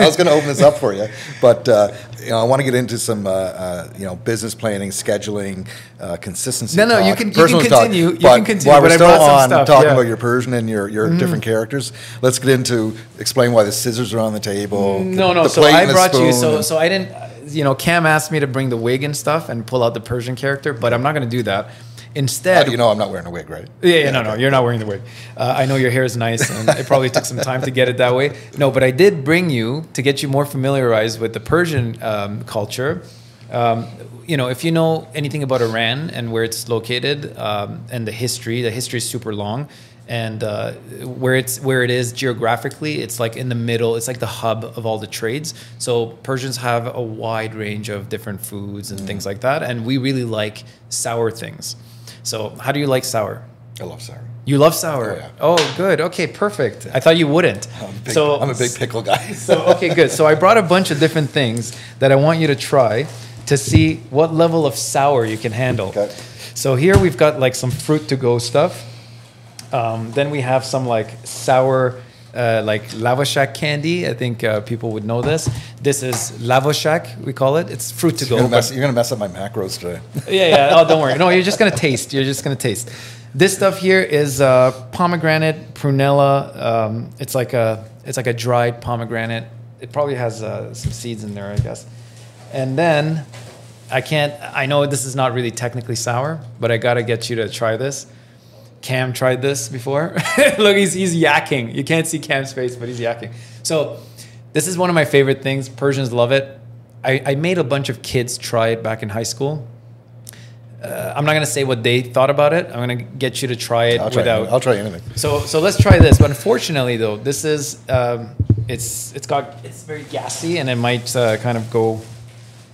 I was going to open this up for you, but uh, you know, I want to get into some uh, uh, you know business planning, scheduling, uh, consistency. No, no, you can- you can talk. continue, you but can continue, While but we're still on stuff, talking yeah. about your Persian and your your different characters, let's get into explain why the scissors are on the table. No, the- no. the so I brought you. So so I didn't. You know, Cam asked me to bring the wig and stuff and pull out the Persian character, but I'm not going to do that. Instead, you know, I'm not wearing a wig, right? Yeah, yeah, no, no, you're not wearing the wig. Uh, I know your hair is nice, and it probably took some time to get it that way. No, but I did bring you to get you more familiarized with the Persian um, culture. Um, you know, if you know anything about Iran and where it's located um, and the history, the history is super long, and uh, where it's where it is geographically, it's like in the middle. It's like the hub of all the trades. So Persians have a wide range of different foods and things like that, and we really like sour things. So, how do you like sour? I love sour. You love sour. Oh, yeah. Oh, good. Okay, perfect. I thought you wouldn't. I'm big, so I'm a big pickle guy. So okay, good. So I brought a bunch of different things that I want you to try to see what level of sour you can handle. Okay. So here we've got like some fruit to go stuff. Um, then we have some like sour, uh, like Lavoshak candy. I think uh, people would know this. This is Lavoshak, we call it. It's fruit to You're go. gonna, mess, you're gonna mess up my macros today. yeah, yeah. Oh, don't worry. No, you're just gonna taste. You're just gonna taste. This stuff here is uh, pomegranate prunella. Um, it's like a it's like a dried pomegranate. It probably has uh, some seeds in there, I guess. And then I can't. I know this is not really technically sour, but I gotta get you to try this. Cam tried this before. Look, he's he's yakking. You can't see Cam's face, but he's yakking. So this is one of my favorite things. Persians love it. I, I made a bunch of kids try it back in high school. Uh, I'm not gonna say what they thought about it. I'm gonna get you to try it I'll try. without. anything. I'll try anything. So so let's try this. But unfortunately, though, this is um, it's it's got it's very gassy and it might uh, kind of go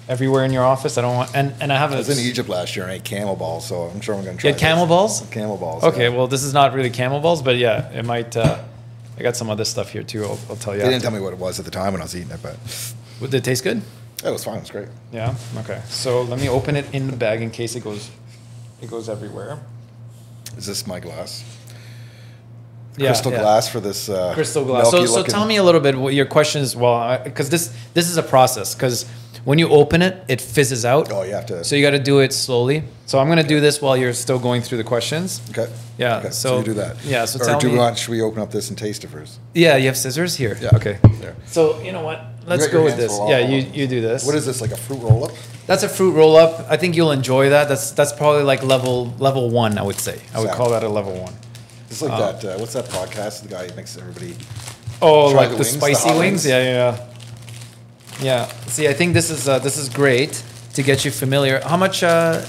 everywhere in your office. I don't want and and I have I was in Egypt last year and ate camel balls, so I'm sure I'm gonna You try. had camel this. balls? Camel balls. Okay, yeah. well, this is not really camel balls, but yeah, it might. Uh, I got some other stuff here too. I'll, I'll tell you. They didn't tell me what it was at the time when I was eating it, but Did it taste good? it was fine. It was great. Yeah. Okay. So let me open it in the bag in case it goes, it goes everywhere. Is this my glass? Yeah, Crystal yeah. glass for this. Uh, Crystal glass. So, so tell me a little bit what your questions. Well, because this this is a process. Because When you open it, it fizzes out. Oh, you have to. So you got to do it slowly. So I'm gonna do this while you're still going through the questions. okay. Yeah, Okay, so- you do that. yeah, so or tell do me- we want? Should we open up this and taste it first? Yeah, you have scissors here. Yeah. Okay. There. So you know what? Let's go with this. Yeah, you you do this. What is this? Like a fruit roll up? That's a fruit roll up. I think you'll enjoy that. That's that's probably like level level one. I would say. I would call that a level one. It's like that. Uh, what's that podcast? The guy who makes everybody. Oh, like the the, wings, the spicy hot wings? wings? Yeah, yeah, yeah. See, I think this is uh, this is great to get you familiar. How much uh,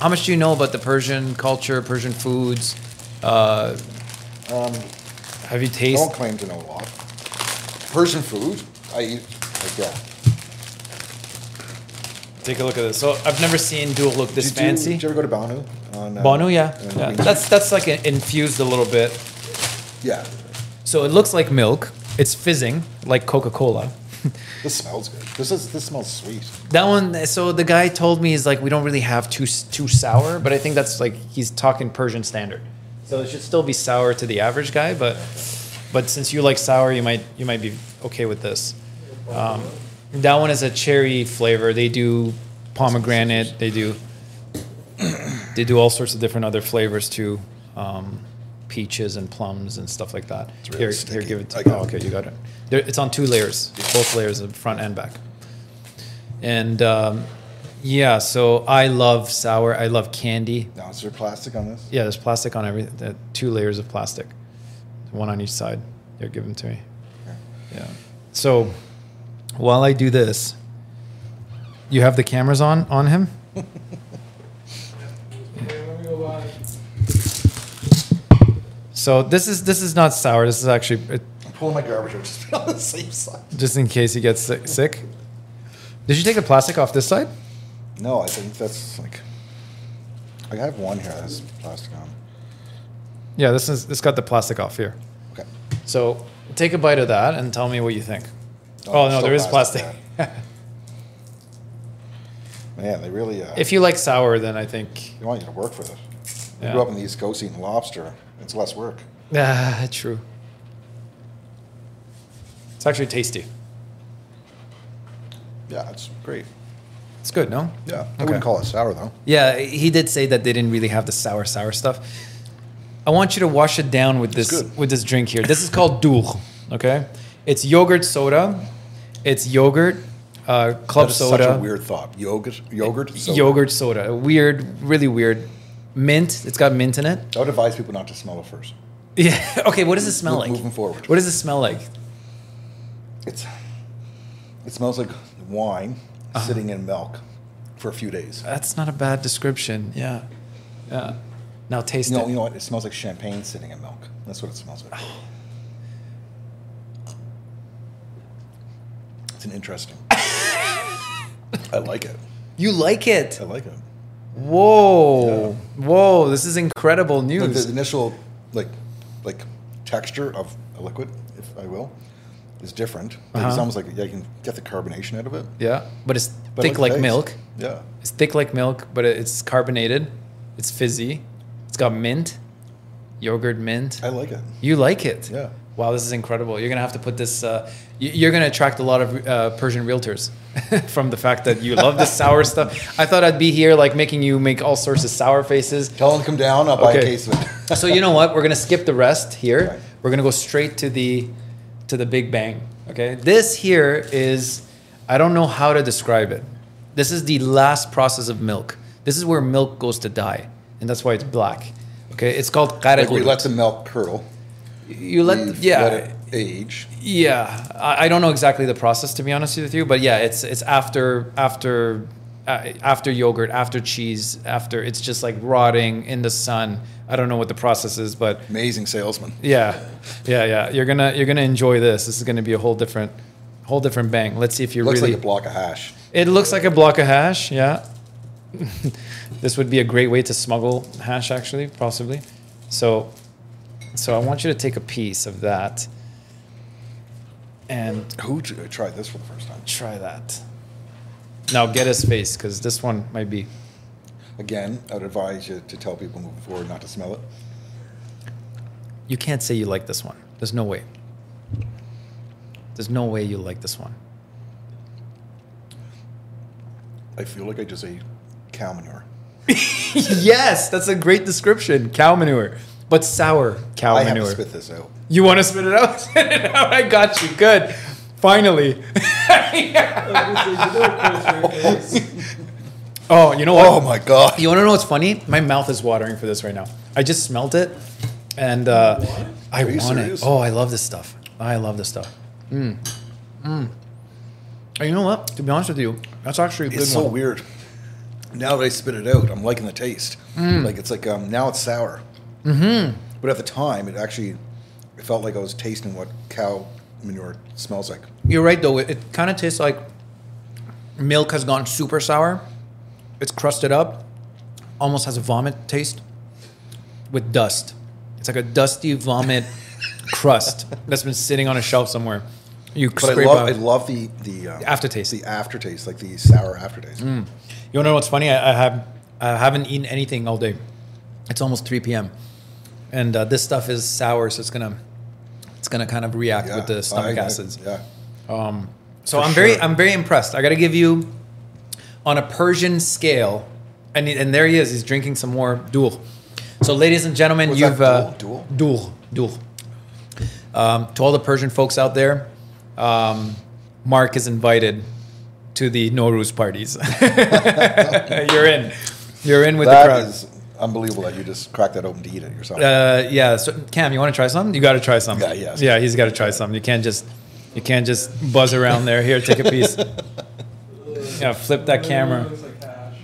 how much do you know about the Persian culture, Persian foods? Uh, Um, have you I don't tasted? claim to know a lot. Persian food. I eat. Like yeah. Take a look at this. So I've never seen dual look this Did you, fancy. Did you ever go to Banu? On, uh, Banu, yeah, yeah. That's that's like infused a little bit. yeah. So it looks like milk. It's fizzing like Coca Cola. This smells good. This is this smells sweet. That one. So the guy told me is like we don't really have too too sour, but I think that's like he's talking Persian standard. So it should still be sour to the average guy, but but since you like sour, you might you might be okay with this. Um, that one is a cherry flavor. They do pomegranate. They do they do all sorts of different other flavors too. Um, peaches and plums and stuff like that. really here, here, give it. To, oh, okay, you got it. There, it's on two layers, both layers, of front and back. And um, yeah, so I love sour. I love candy. Now is there plastic on this? Yeah, there's plastic on every uh, two layers of plastic, one on each side. They're given to me. Yeah. So while I do this, you have the cameras on on him. So this is this is not sour. This is actually uh, Pulling my garbage out just be on the safe side. just in case he gets sick. sick. Did you take the plastic off this side? No, I think that's like. I have one here that's plastic on. Yeah, this is this got the plastic off here. Okay. So take a bite of that and tell me what you think. Oh, Oh, no, there is plastic plastic. Man, they really. Uh, if you like sour, then I think you want you to work for this. I grew up in the East Coast eating lobster. It's less work. ah, true. It's actually tasty. Yeah, it's great. It's good, no? Yeah, I Okay. wouldn't call it sour though. Yeah, he did say that they didn't really have the sour sour stuff. I want you to wash it down with this good. with this drink here. This is called Doogh, okay? It's yogurt soda. It's yogurt, uh, club soda. That is soda. such a weird thought. Yogurt, yogurt, soda. Yogurt soda. Weird, really weird. Mint. It's got mint in it. I would advise people not to smell it first. Yeah. Okay. What does it smell like? moving forward. What does it smell like? It's. It smells like wine Uh-huh. sitting in milk for a few days. That's not a bad description. Yeah. Yeah. Now taste no, it. you know what? It smells like champagne sitting in milk. That's what it smells like. It's an interesting. I like it. You like it? I like it. Whoa. Whoa. This is incredible Like news. the initial, like, like texture of a liquid, if I will, is different. It's Uh-huh. almost like yeah, you can get the carbonation out of it. yeah. But it's But thick the like taste. milk. Yeah. It's thick like milk, but it's carbonated. It's fizzy. It's got mint, yogurt mint. I like it. You like it? Yeah. Wow, this is incredible. You're gonna have to put this. Uh, you're gonna attract a lot of uh, Persian realtors from the fact that you love this sour stuff. I thought I'd be here like making you make all sorts of sour faces. Tell them to come down. I'll buy a case of it. so you know what? We're gonna skip the rest here. Right. We're gonna go straight to the to the Big Bang. Okay. This here is I don't know how to describe it. This is the last process of milk. This is where milk goes to die, and that's why it's black. Okay. It's called like we let the milk curdle. You let We've yeah. let it age. Yeah, I, I don't know exactly the process to be honest with you, but yeah, it's it's after after uh, after yogurt, after cheese, after it's just like rotting in the sun. I don't know what the process is, but Amazing salesman. yeah, yeah, yeah. You're gonna you're gonna enjoy this. This is gonna be a whole different whole different bang. Let's see if you Looks really. like a block of hash. it looks like a block of hash. Yeah, this would be a great way to smuggle hash, actually, possibly. So, so I want you to take a piece of that. And Who tried this for the first time? try that. Now get his face because this one might be. Again, I would advise you to tell people moving forward not to smell it. You can't say you like this one. There's no way. There's no way you like this one. I feel like I just ate cow manure. yes, that's a great description. Cow manure, but sour cow I have manure. to spit this out. You want to spit it out? Spit it out. I got you. Good. Finally. oh, you know what? Oh my god! You want to know what's funny? My mouth is watering for this right now. I just smelt it, and uh, I want serious? it. Oh, I love this stuff. I love this stuff. Mm. Mm. And you know what? To be honest with you, that's actually a good It's so one. weird. Now that I spit it out, I'm liking the taste. Mm. Like it's like um, now it's sour. Mm-hmm. But at the time, it actually it felt like I was tasting what cow manure smells like. You're right though. It, it kind of tastes like milk has gone super sour. It's crusted up, almost has a vomit taste with dust. It's like a dusty vomit crust that's been sitting on a shelf somewhere. You But I love. I love the the um, aftertaste. the aftertaste, like the sour aftertaste. You want to know what's funny? I, I have I haven't eaten anything all day. It's almost 3 p.m. and uh, this stuff is sour, so it's gonna it's gonna kind of react Yeah, with the stomach I- I- acids. Yeah. Um so For I'm very. I'm very impressed. I got to give you on a Persian scale, and and there he is. He's drinking some more Doogh. So, ladies and gentlemen, What's you've uh? Doogh Doogh. Um, to all the Persian folks out there, um, Mark is invited to the Nowruz parties. You're in. You're in with the That crowd. is unbelievable that you just cracked that open to eat it yourself. Uh, yeah. So Cam, you want to try some? You got to try some. Yeah, yes. Yeah, he's got to try some. You can't just, you can't just buzz around there. Here, take a piece. yeah, flip that camera. Looks like cash.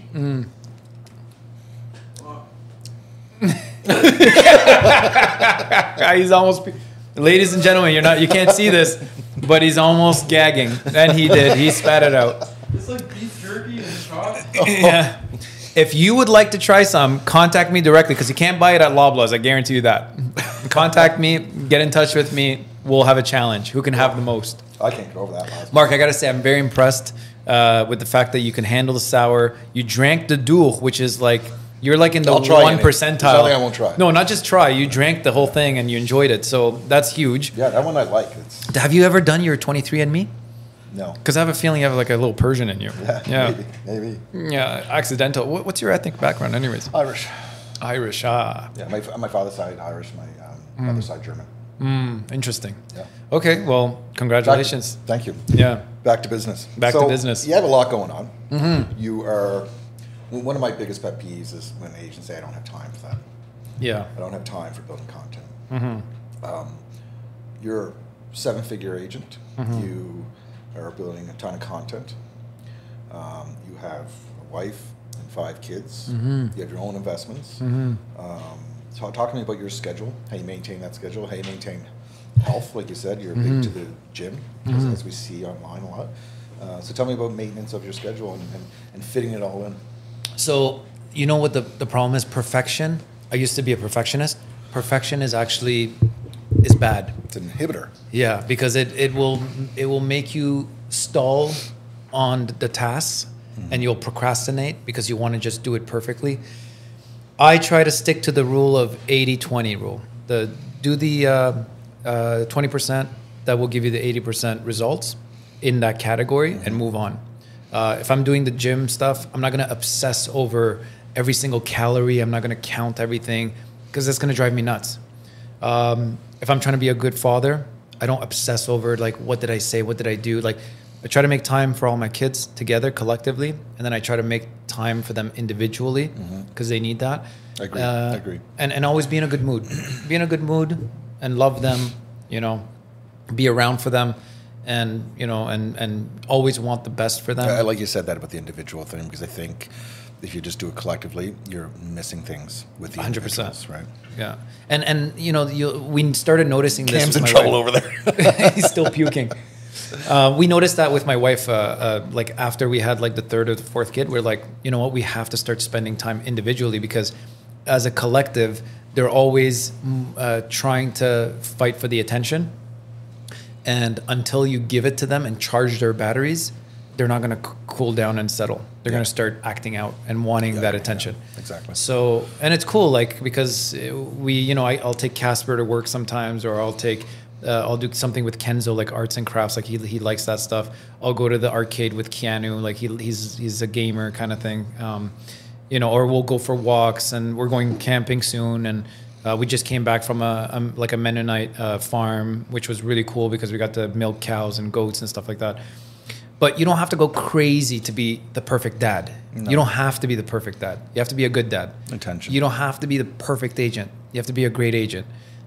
Ah, he's almost. Ladies and gentlemen, you're not, you can't see this, but he's almost gagging, and he did. He spat it out. It's like beef jerky and chalk. Yeah. If you would like to try some, contact me directly because you can't buy it at Loblaws. I guarantee you that. contact me. Get in touch with me. We'll have a challenge. Who can have the most? I can't get over that. Last Mark, I gotta say, I'm very impressed uh, with the fact that you can handle the sour. You drank the doogh, which is like you're like in the I'll try one any. Percentile. nothing I won't try. No, not just try. You drank the whole thing and you enjoyed it, so that's huge. Yeah, that one I like. It's Have you ever done your 23andMe? No. Because I have a feeling you have like a little Persian in you. Yeah, yeah, maybe, maybe yeah. Accidental. What, what's your ethnic background, anyways? Irish. Irish. Ah, Yeah, my, my father's side Irish, my um, mother's side German. mm, interesting. Yeah. Okay, well, congratulations. Thank you. Yeah. Back to business. Back to business. You have a lot going on. Mm-hmm. You are. One of my biggest pet peeves is when agents say, "I don't have time for that. Yeah. I don't have time for building content." Mm-hmm. Um, you're a seven-figure agent. Mm-hmm. You are building a ton of content. Um, you have a wife and five kids. Mm-hmm. You have your own investments. Um, talk, talk to me about your schedule. How you maintain that schedule. How you maintain health. Like you said, you're Mm-hmm. big to the gym, as, as we see online a lot. Uh, so tell me about maintenance of your schedule and, and, and fitting it all in. So you know what the, the problem is? Perfection. I used to be a perfectionist. Perfection is actually is bad. It's an inhibitor. Yeah, because it, it will it will make you stall on the tasks and you'll procrastinate because you want to just do it perfectly. I try to stick to the rule of 80-20 rule. The do the uh, uh, 20% that will give you the 80% results in that category and move on. Uh, if I'm doing the gym stuff, I'm not going to obsess over every single calorie. I'm not going to count everything because that's going to drive me nuts. Um, if I'm trying to be a good father, I don't obsess over like what did I say, what did I do. Like I try to make time for all my kids together collectively, and then I try to make time for them individually because they need that. I agree. Uh, I agree. And and always be in a good mood, be in a good mood, and love them. You know, be around for them, and you know, and and always want the best for them. I like you said that about the individual thing because I think if you just do it collectively, you're missing things with the 100%. individuals, right? Yeah, and and you know, you, we started noticing this. Cam's in trouble wife. over there. He's still puking. Uh, we noticed that with my wife, uh, uh, like after we had like the third or the fourth kid, we're like, you know what, we have to start spending time individually because as a collective, they're always mm, uh, trying to fight for the attention. And until you give it to them and charge their batteries, they're not going to cool down and settle. They're going to start acting out and wanting Yeah, that yeah, attention. exactly. So, and it's cool, like because we, you know, I, I'll take Casper to work sometimes, or I'll take Uh, I'll do something with Kenzo, like arts and crafts. Like he, he likes that stuff. I'll go to the arcade with Keanu. Like he, he's he's a gamer kind of thing. Um, you know, or we'll go for walks, and we're going camping soon. And uh, we just came back from a, a like a Mennonite uh, farm, which was really cool because we got to milk cows and goats and stuff like that. But you don't have to go crazy to be the perfect dad. You don't have to be the perfect dad. You have to be a good dad. Intention. You don't have to be the perfect agent. You have to be a great agent.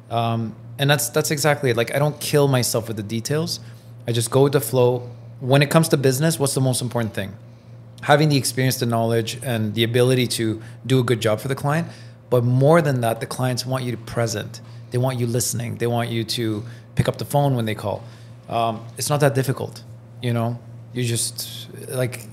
Um, and that's that's exactly it. Like I don't kill myself with the details. I just go with the flow. When it comes to business, what's the most important thing? Having the experience, the knowledge, and the ability to do a good job for the client. But more than that, the clients want you to present. They want you listening. They want you to pick up the phone when they call. Um, it's not that difficult, you know. You just like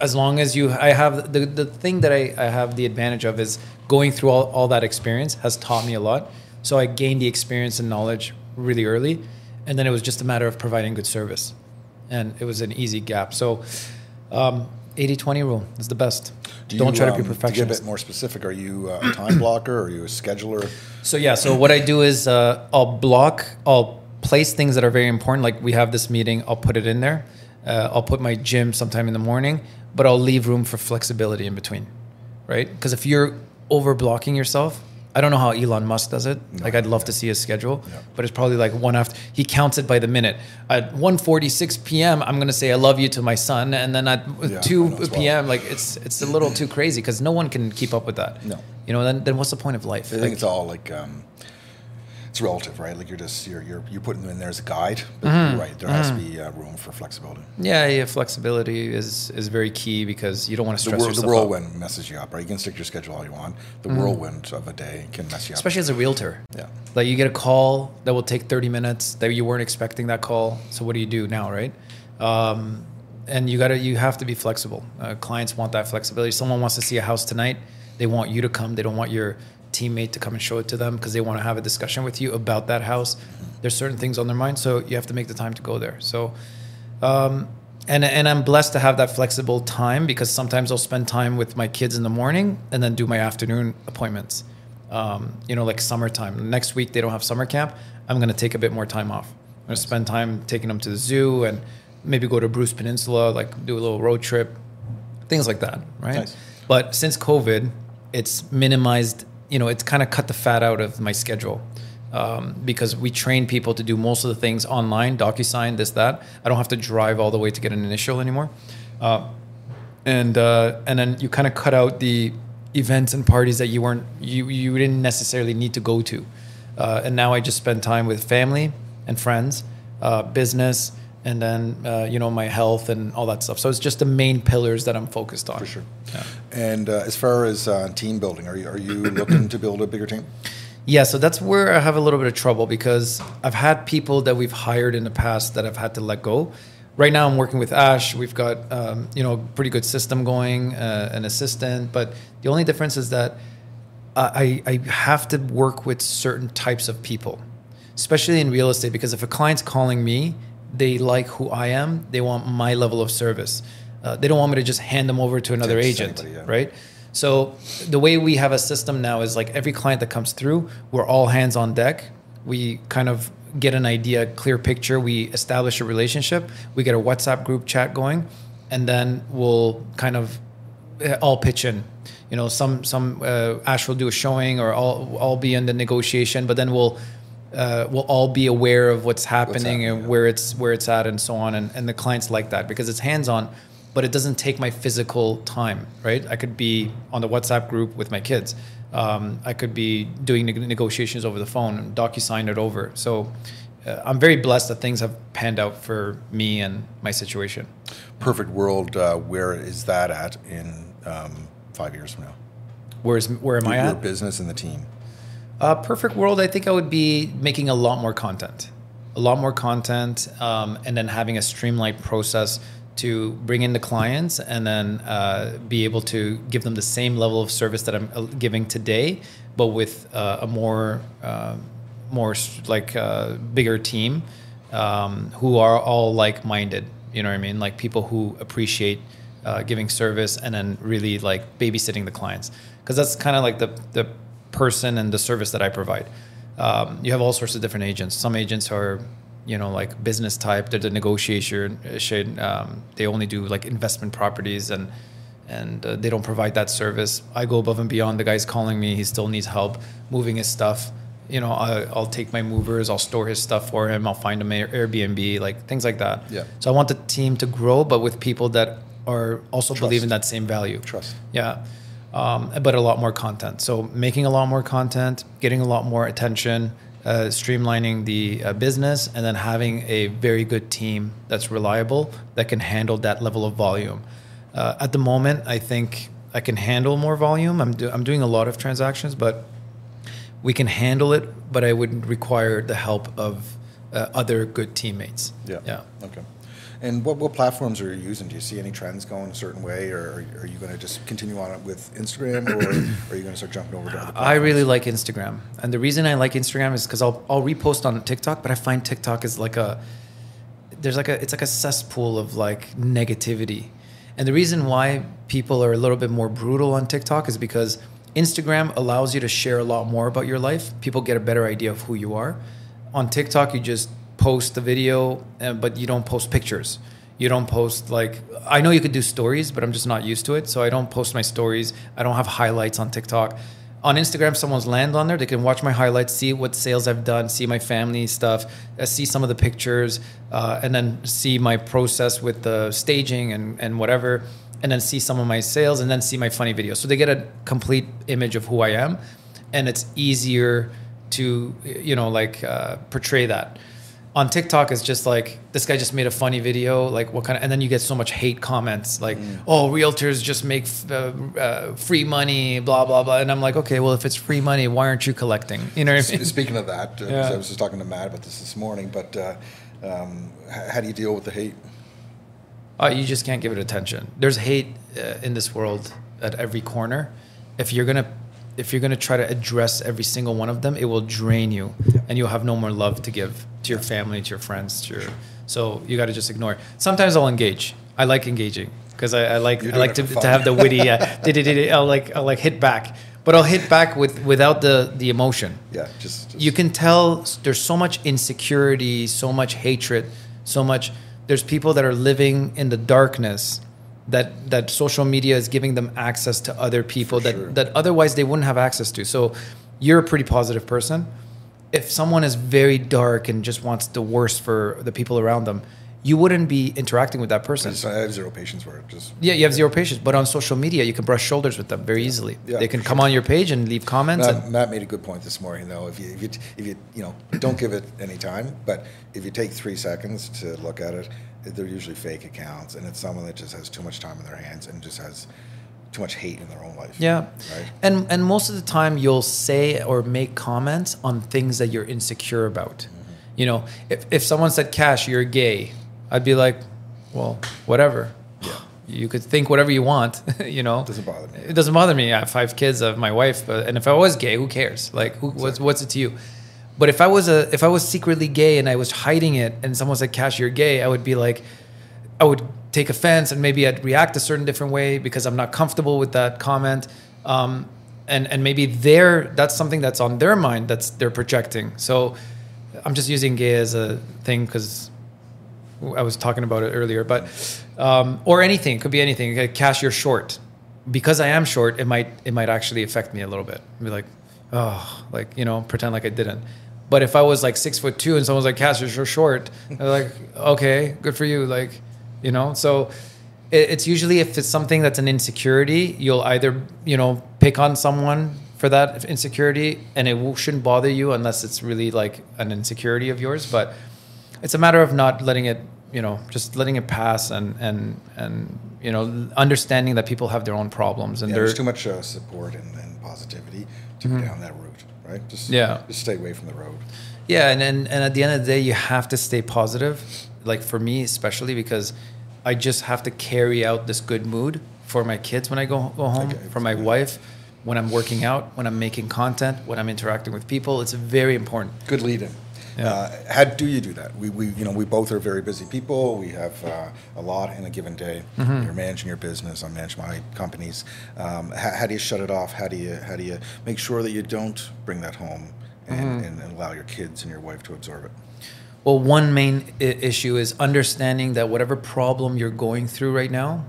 as long as you i have the, the thing that I, I have the advantage of is going through all, all that experience has taught me a lot so i gained the experience and knowledge really early and then it was just a matter of providing good service and it was an easy gap so um, 80-20 rule is the best Do not try to be um, To get a bit more specific, are you uh, a time blocker? Are you a scheduler? So yeah, so what I do is uh, I'll block, I'll place things that are very important. Like we have this meeting, I'll put it in there. Uh, I'll put my gym sometime in the morning, but I'll leave room for flexibility in between, right? Because if you're over blocking yourself, I don't know how Elon Musk does it. like I'd love to see his schedule, Yeah. but it's probably like one after. He counts it by the minute. At 1:46 p.m., I'm gonna say I love you to my son, and then at Yeah, 2 I well. p.m., like it's it's a little too crazy because no one can keep up with that. No. You know, then then what's the point of life? I think Like- it's all like um, it's relative, right? Like you're just you're you're you're putting them in there as a guide, but Mm-hmm. you're right. There has to be uh, room for flexibility. Yeah, yeah, flexibility is is very key because you don't want to The, stress whirl, the yourself out. whirlwind messes you up, right? You can stick to your schedule all you want. The whirlwind of a day can mess you up. Mm-hmm. Especially as a realtor. Yeah. Like you get a call that will take 30 minutes that you weren't expecting that call. So what do you do now, right? Um, and you gotta you have to be flexible. Uh, clients want that flexibility. Someone wants to see a house tonight. They want you to come. They don't want your teammate to come and show it to them because they want to have a discussion with you about that house. There's certain things on their mind, so you have to make the time to go there. So um, and and I'm blessed to have that flexible time because sometimes I'll spend time with my kids in the morning and then do my afternoon appointments. Um, you know, like summertime. Next week they don't have summer camp. I'm gonna take a bit more time off. I'm gonna spend time taking them to the zoo and maybe go to Bruce Peninsula, like do a little road trip, things like that, right? Nice. But since COVID, it's minimized. You know, it's kind of cut the fat out of my schedule um, because we train people to do most of the things online, DocuSign, this, that. I don't have to drive all the way to get an initial anymore, uh, and uh, and then you kind of cut out the events and parties that you weren't you you didn't necessarily need to go to, uh, and now I just spend time with family and friends, uh, business, and then uh, you know my health and all that stuff. So it's just the main pillars that I'm focused on. for sure. Yeah. And uh, as far as uh, team building, are you are you looking to build a bigger team? Yeah, so that's where I have a little bit of trouble because I've had people that we've hired in the past that I've had to let go. Right now, I'm working with Ash. We've got um, you know a pretty good system going, uh, an assistant. But the only difference is that I, I have to work with certain types of people, especially in real estate. Because if a client's calling me, they like who I am. They want my level of service. Uh, they don't want me to just hand them over to another agent, anybody, yeah. right? So the way we have a system now is like every client that comes through, we're all hands on deck. We kind of get an idea, clear picture. We establish a relationship. We get a WhatsApp group chat going, and then we'll kind of uh, all pitch in. You know, some some uh, Ash will do a showing, or I'll I'll be in the negotiation, but then we'll. Uh, we'll all be aware of what's happening happening, and yeah. where it's where it's at and so on and, and the clients like that because it's hands-on but it doesn't take my physical time right i could be on the whatsapp group with my kids um, i could be doing neg- negotiations over the phone and docu-sign it over so uh, i'm very blessed that things have panned out for me and my situation Perfect world. Uh, where is that at in um, five years from now? where's where am i Your at Your business and the team. Uh, perfect world, I think I would be making a lot more content, a lot more content, um, and then having a streamlined process to bring in the clients and then uh, be able to give them the same level of service that I'm uh, giving today, but with uh, a more, uh, more like uh, bigger team um, who are all like-minded. You know what I mean? Like people who appreciate giving service and then really like babysitting the clients because that's kind of like the the person and the service that I provide. um, you have all sorts of different agents. Some agents are, you know, like business type. They're the negotiation. Um, they only do like investment properties and and uh, they don't provide that service. I go above and beyond. The guy's calling me. He still needs help moving his stuff. You know, I, I'll take my movers. I'll store his stuff for him. I'll find him Air- Airbnb, like things like that. Yeah. So I want the team to grow, but with people that are also Trust. believe in that same value. Trust. Yeah. Um, but a lot more content. So making a lot more content, getting a lot more attention, uh, streamlining the uh, business, and then having a very good team that's reliable that can handle that level of volume. Uh, at the moment, I think I can handle more volume. I'm, do- I'm doing a lot of transactions, but we can handle it. But I would require the help of uh, other good teammates. Yeah. Yeah. Okay. And what, what platforms are you using? Do you see any trends going a certain way, or are you going to just continue on it with Instagram, or are you going to start jumping over to other platforms? I really like Instagram, and the reason I like Instagram is because I'll I'll repost on TikTok, but I find TikTok is like a there's like a it's like a cesspool of like negativity, and the reason why people are a little bit more brutal on TikTok is because Instagram allows you to share a lot more about your life. People get a better idea of who you are. On TikTok, you just post the video, uh, but you don't post pictures. You don't post like I know you could do stories, but I'm just not used to it, so I don't post my stories. I don't have highlights on TikTok. On Instagram, someone's land on there. They can watch my highlights, see what sales I've done, see my family stuff, uh, see some of the pictures, uh, and then see my process with the staging and, and whatever, and then see some of my sales, and then see my funny videos. So they get a complete image of who I am, and it's easier to you know like uh, portray that on TikTok it's just like this guy just made a funny video like what kind of and then you get so much hate comments like oh realtors just make f- uh, uh, free money blah blah blah. And I'm like okay well if it's free money why aren't you collecting? You know what I mean? Speaking of that, uh, Yeah. I was just talking to Matt about this this morning, but uh, um, how do you deal with the hate? uh, you just can't give it attention. There's hate uh, in this world at every corner. If you're gonna if you're gonna try to address every single one of them it will drain you and you'll have no more love to give to your family to your friends to your so you got to just ignore it. sometimes I'll engage I like engaging because I, I like I like to, to have the witty uh, I'll like I'll like hit back but I'll hit back with without the the emotion Yeah, just, just you can tell there's so much insecurity, so much hatred, so much. There's people that are living in the darkness that that social media is giving them access to other people For that sure. that otherwise they wouldn't have access to. So you're a pretty positive person. If someone is very dark and just wants the worst for the people around them, you wouldn't be interacting with that person. I have zero patience for it. Just Yeah, you have zero patience. But on social media, you can brush shoulders with them very easily. Yeah, they can come sure. on your page and leave comments. Matt, and, Matt made a good point this morning, though. If you, if you, if you, you know, don't give it any time, but if you take three seconds to look at it, they're usually fake accounts, and it's someone that just has too much time in their hands and just has too much hate in their own life. Yeah. Right. And and most of the time you'll say or make comments on things that you're insecure about. Mm-hmm. You know, if if someone said Kash, you're gay, I'd be like, well, whatever. Yeah. You could think whatever you want, you know. Doesn't bother me. It doesn't bother me. I have five kids. I have my wife, but, and if I was gay, who cares? Like, who, what's what's it to you? But if I was a if I was secretly gay and I was hiding it, and someone said, "Kash, you're gay," I would be like, I would take offense and maybe I'd react a certain different way because I'm not comfortable with that comment. Um, and and maybe they're that's something that's on their mind that's they're projecting. So I'm just using gay as a thing because I was talking about it earlier, but um, or anything it could be anything. Kash, you're short. Because I am short, it might it might actually affect me a little bit. Be like, oh, like you know, pretend like I didn't. But if I was like six foot two and someone's like, Kash, you're so short, they're like, okay, good for you. Like, you know, so it, it's usually if it's something that's an insecurity, you'll either you know pick on someone for that insecurity, and it shouldn't bother you unless it's really like an insecurity of yours. But it's a matter of not letting it you know just letting it pass and and and you know understanding that people have their own problems and Yeah, there's too much uh, support and, and positivity to go down that route, right? Just Mm-hmm. Yeah. just stay away from the road. yeah and, and and at the end of the day you have to stay positive like for me especially because i just have to carry out this good mood for my kids when i go, go home Okay. for my wife when i'm working out when i'm making content when i'm interacting with people it's very important Good lead in. Yeah. Uh, how do you do that? We, we, you know, we both are very busy people. We have uh, a lot in a given day. Mm-hmm. You're managing your business. I manage my companies. Um, how, how do you shut it off? How do you, how do you make sure that you don't bring that home and, and, and allow your kids and your wife to absorb it. Well, one main I- issue is understanding that whatever problem you're going through right now,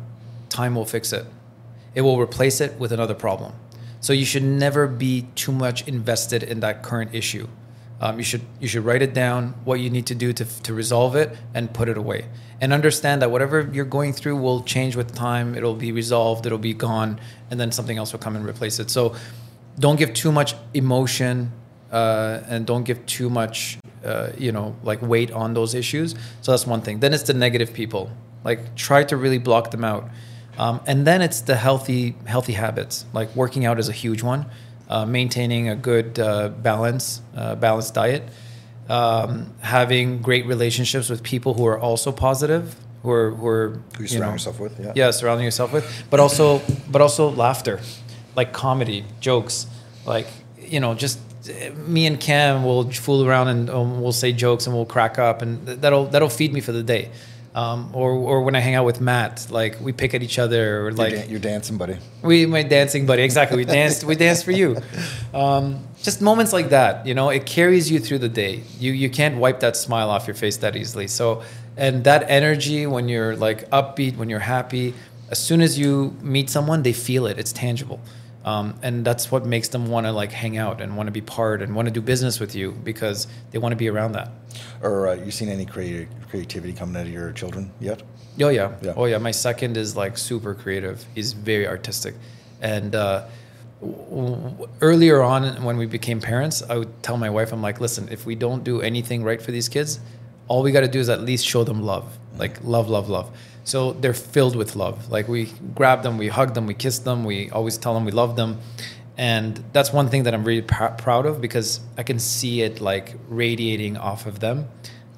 time will fix it. It will replace it with another problem. So you should never be too much invested in that current issue. Um, you should you should write it down what you need to do to, to resolve it and put it away. And understand that whatever you're going through will change with time. It'll be resolved. It'll be gone. And then something else will come and replace it. So don't give too much emotion uh, and don't give too much uh, you know like weight on those issues. So that's one thing. Then it's the negative people. Like try to really block them out. Um, and then it's the healthy healthy habits. Like working out is a huge one uh, maintaining a good uh, balance uh, balanced diet um, having great relationships with people who are also positive who are who are Who you surround yourself with, yeah. yeah surrounding yourself with but also but also laughter like comedy jokes like you know just uh, me and cam will fool around and um, we'll say jokes and we'll crack up and that'll that'll feed me for the day um, or or when i hang out with matt like we pick at each other or like you're, dan- you're dancing, buddy. we my dancing buddy exactly. We danced we danced for you. Um, just moments like that you know it carries you through the day. You you can't wipe that smile off your face that easily. So and that energy when you're like upbeat when you're happy as soon as you meet someone they feel it. It's tangible um, and that's what makes them want to like hang out and want to be part and want to do business with you because they want to be around that Or uh, you seen any creati- creativity coming out of your children yet? Oh yeah. Yeah. Oh yeah. My second is like super creative. He's very artistic, and uh, w- w- earlier on when we became parents, I would tell my wife, I'm like, listen, if we don't do anything right for these kids, all we got to do is at least show them love, like love, love, love. So they're filled with love. Like we grab them, we hug them, we kiss them, we always tell them we love them. And that's one thing that I'm really pr- proud of because I can see it like radiating off of them.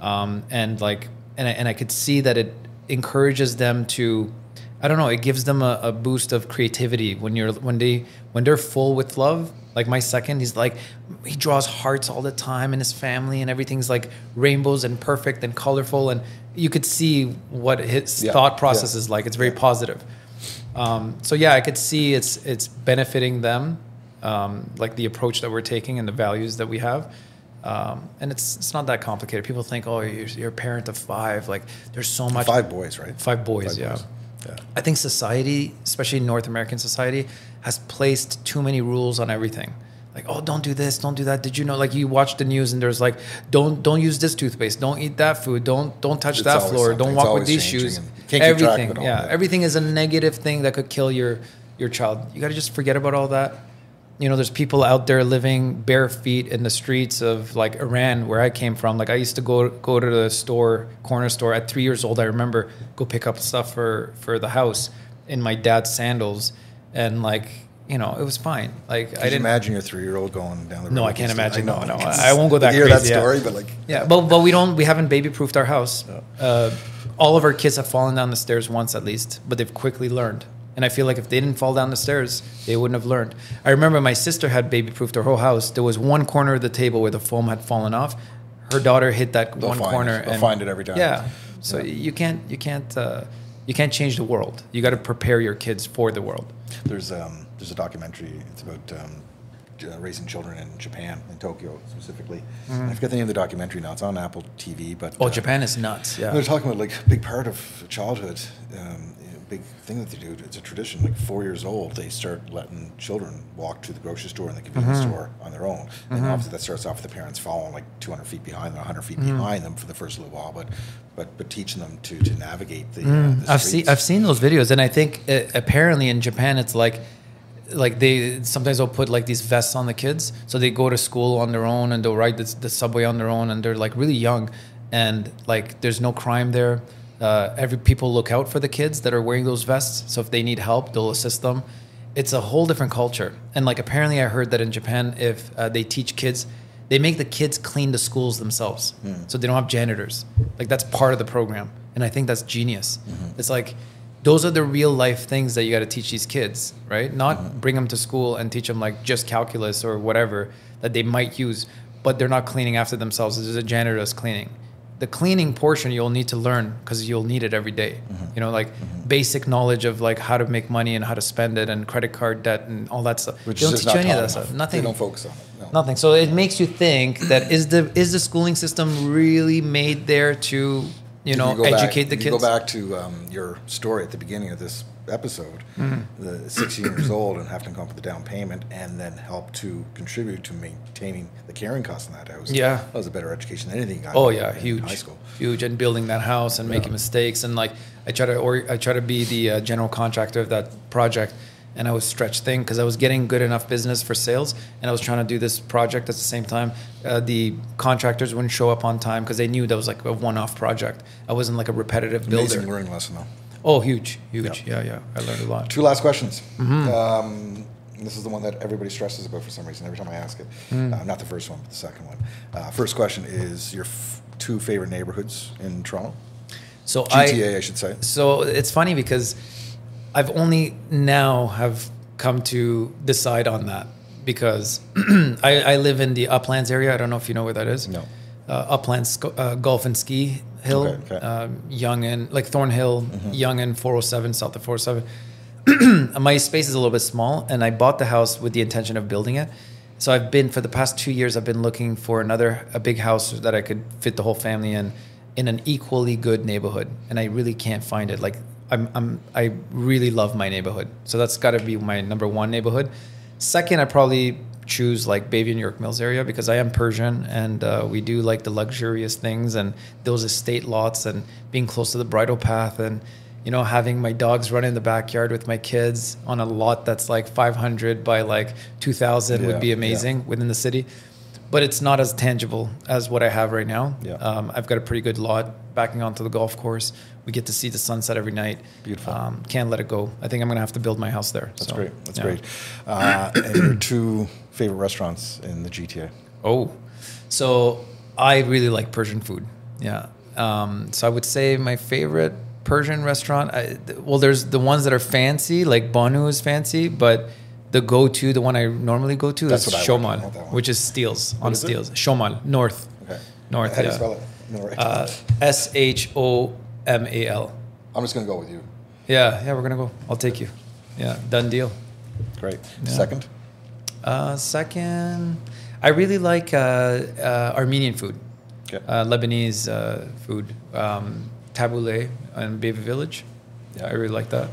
Um, and like, and I, and I could see that it encourages them to, I don't know, it gives them a, a boost of creativity when you're, when they, when they're full with love. Like my second, he's like, he draws hearts all the time in his family and everything's like rainbows and perfect and colorful. And you could see what his Yeah, thought process yeah. is like. It's very positive. Um, so yeah, I could see it's it's benefiting them, um, like the approach that we're taking and the values that we have. Um, and it's it's not that complicated. People think, oh, you're, you're a parent of five. Like there's so much. Five boys, right? Five boys, yeah. Yeah. I think society, especially North American society, has placed too many rules on everything. Like, oh, don't do this, don't do that. Did you know? Like, you watch the news and there's like, don't don't use this toothpaste, don't eat that food, don't don't touch It's that floor, something. don't It's walk with these shoes. can't keep track of everything, yeah. everything is a negative thing that could kill your your child. You got to just forget about all that. You know, there's people out there living bare feet in the streets of like Iran, where I came from. Like I used to go go to the store, corner store at three years old. I remember go pick up stuff for for the house in my dad's sandals, and like you know, it was fine. Like Could I didn't imagine your three-year-old going down the road? No, I can't imagine. know, No, no, I won't go that hear that crazy, yeah. story, but like, Yeah, but but we don't. We haven't baby proofed our house. Uh, all of our kids have fallen down the stairs once at least, but they've quickly learned. And I feel like if they didn't fall down the stairs, they wouldn't have learned. I remember my sister had baby proofed her whole house. There was one corner of the table where the foam had fallen off. Her daughter hit that They'll one corner it. They'll and find it every time. Yeah. So Yeah. you can't you can't uh, you can't change the world. You got to prepare your kids for the world. There's um, there's a documentary. It's about um, uh, raising children in Japan, in Tokyo specifically. And I forget the name of the documentary now. It's on Apple TV. But Oh, uh, Japan is nuts. Yeah. They're talking about like a big part of childhood, um, you know, big thing that they do. It's a tradition. Like four years old, they start letting children walk to the grocery store and the convenience Mm-hmm. store on their own. And obviously, that starts off with the parents following like 200 feet behind them, 100 feet Mm-hmm. behind them for the first little while, but but but teaching them to to navigate the. Uh, the I've seen. I've seen those videos, and I think uh, apparently in Japan it's like like they sometimes they'll put like these vests on the kids, so they go to school on their own and they'll ride the, the subway on their own, and they're like really young, and like there's no crime there. Uh, every people look out for the kids that are wearing those vests, so if they need help, they'll assist them. It's a whole different culture, and like apparently I heard that in Japan, if uh, they teach kids, they make the kids clean the schools themselves, so they don't have janitors. Like that's part of the program, and I think that's genius. It's like those are the real life things that you got to teach these kids, right? Not bring them to school and teach them like just calculus or whatever that they might use, but they're not cleaning after themselves. There's a janitor that's cleaning. the cleaning portion you'll need to learn because you'll need it every day. Mm-hmm. You know, like basic knowledge of like how to make money and how to spend it and credit card debt and all that stuff. Which they don't teach you not any of that stuff. Nothing. They don't focus on it. No. Nothing. So it makes you think that is the is the schooling system really made there to you know If go back- educate the kids? You go back to um, your story at the beginning of this episode, Mm-hmm. the 16 years old and having to come up with a down payment and then help to contribute to maintaining the carrying costs in that house. Yeah. that was a better education than anything. I Oh yeah, in huge, high school. huge, and building that house and making mistakes and like I try to or I try to be the uh, general contractor of that project, and I was stretched thin because I was getting good enough business for sales, and I was trying to do this project at the same time. Uh, the contractors wouldn't show up on time because they knew that was like a one-off project. I wasn't like a repetitive builder. Amazing learning lesson though. Oh, huge, huge, yeah, yeah. I learned a lot. Two last questions. Mm-hmm. Um, this is the one that everybody stresses about for some reason every time I ask it. Mm. Uh, not the first one, but the second one. Uh, first question is your f- two favorite neighborhoods in Toronto? So I GTA, I, should say. So it's funny because I've only now have come to decide on that because I, I live in the Uplands area. I don't know if you know where that is. No. Uh, Uplands uh, Golf and Ski Hill, Okay, okay. Um, Yonge and like Thornhill, Yonge and 407, south of 407. My space is a little bit small, and I bought the house with the intention of building it. So I've been for the past two years. I've been looking for another a big house that I could fit the whole family in, in an equally good neighborhood, and I really can't find it. Like I'm, I'm I really love my neighborhood, so that's got to be my number one neighborhood. Second, I probably choose like Bayview, New York Mills area because I am Persian and uh, we do like the luxurious things and those estate lots and being close to the bridle path and you know having my dogs run in the backyard with my kids on a lot that's like 500 by like 2000 Yeah, would be yeah. amazing within the city but it's not as tangible as what I have right now. Yeah. Um, I've got a pretty good lot backing onto the golf course. We get to see the sunset every night. Beautiful. Um, can't let it go. I think I'm going to have to build my house there. That's So, great. That's yeah. great. Uh, and your two favorite restaurants in the GTA? Oh, so I really like Persian food. Yeah. Um, so I would say my favorite Persian restaurant. I, well, there's the ones that are fancy, like Banu is fancy, but the go-to, the one I normally go to, That's is what I like. I Shomal, want that one. which is Steeles on is it? Steeles. Shomal, North. Okay. North. How do you yeah. spell it? No, right. Uh, S H O M A L. I'm just going to go with you. Yeah, yeah, we're gonna go. I'll take you. Yeah, done deal. Great. Yeah. Second? Uh, second, I really like uh, uh, Armenian food, Okay. uh, Lebanese uh, food, um, tabbouleh in Bayview Village. Yeah. I really like that.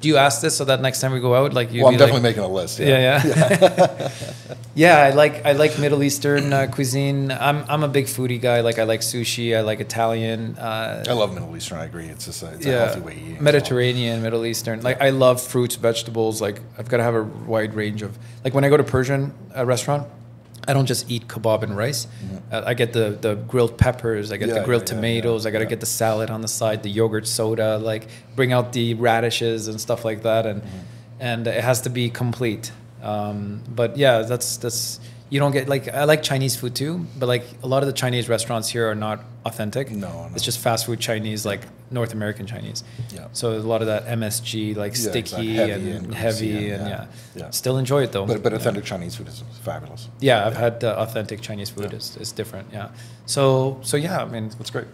Do you ask this so that next time we go out, like you? well, I'm definitely making a list. Yeah, yeah. Yeah, I like I like Middle Eastern uh, cuisine. I'm I'm a big foodie guy. Like I like sushi. I like Italian. Uh, I love Middle Eastern. I agree. It's just a, it's a healthy way eating. Mediterranean, Middle Eastern. Like I love fruits, vegetables. Like I've got to have a wide range of. Like when I go to Persian uh, restaurant, I don't just eat kebab and rice. Uh, I get the the grilled peppers. I get. Yeah, the grilled yeah, tomatoes. yeah, I got to get the salad on the side, the yogurt soda. Like bring out the radishes and stuff like that, and Mm-hmm. and it has to be complete. Um, but yeah, that's that's. You don't get like I like Chinese food too, but like a lot of the Chinese restaurants here are not authentic. No, no. it's just fast food Chinese, like North American Chinese. Yeah. So a lot of that MSG, like Yeah, sticky exactly. And, and heavy, and- and, yeah, yeah. yeah. Still enjoy it though. But, but authentic Chinese food is fabulous. Yeah, I've had uh, authentic Chinese food. It's, it's different. Yeah. So so yeah, I mean, it's great.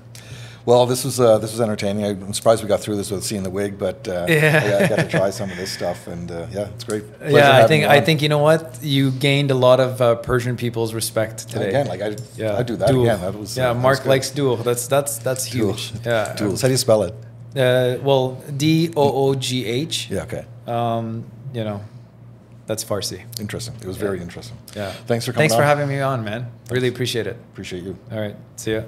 Well, this was uh, this was entertaining. I'm surprised we got through this with seeing the wig, but uh, Yeah. I, I got to try some of this stuff, and uh, yeah, it's great. Pleasure yeah, I think you I think you know what you gained a lot of uh, Persian people's respect And today. again, like I, yeah, I do that Doogh. again. That was yeah. uh, was Mark likes doogh. That's that's that's huge. Yeah. Duels. How do you spell it? Uh, well, D O O G H. Yeah. Okay. Um, you know, that's Farsi. Interesting. It was very interesting. Yeah. Thanks for coming. Thanks for having me on, man. Really appreciate it. Appreciate you. All right. See ya.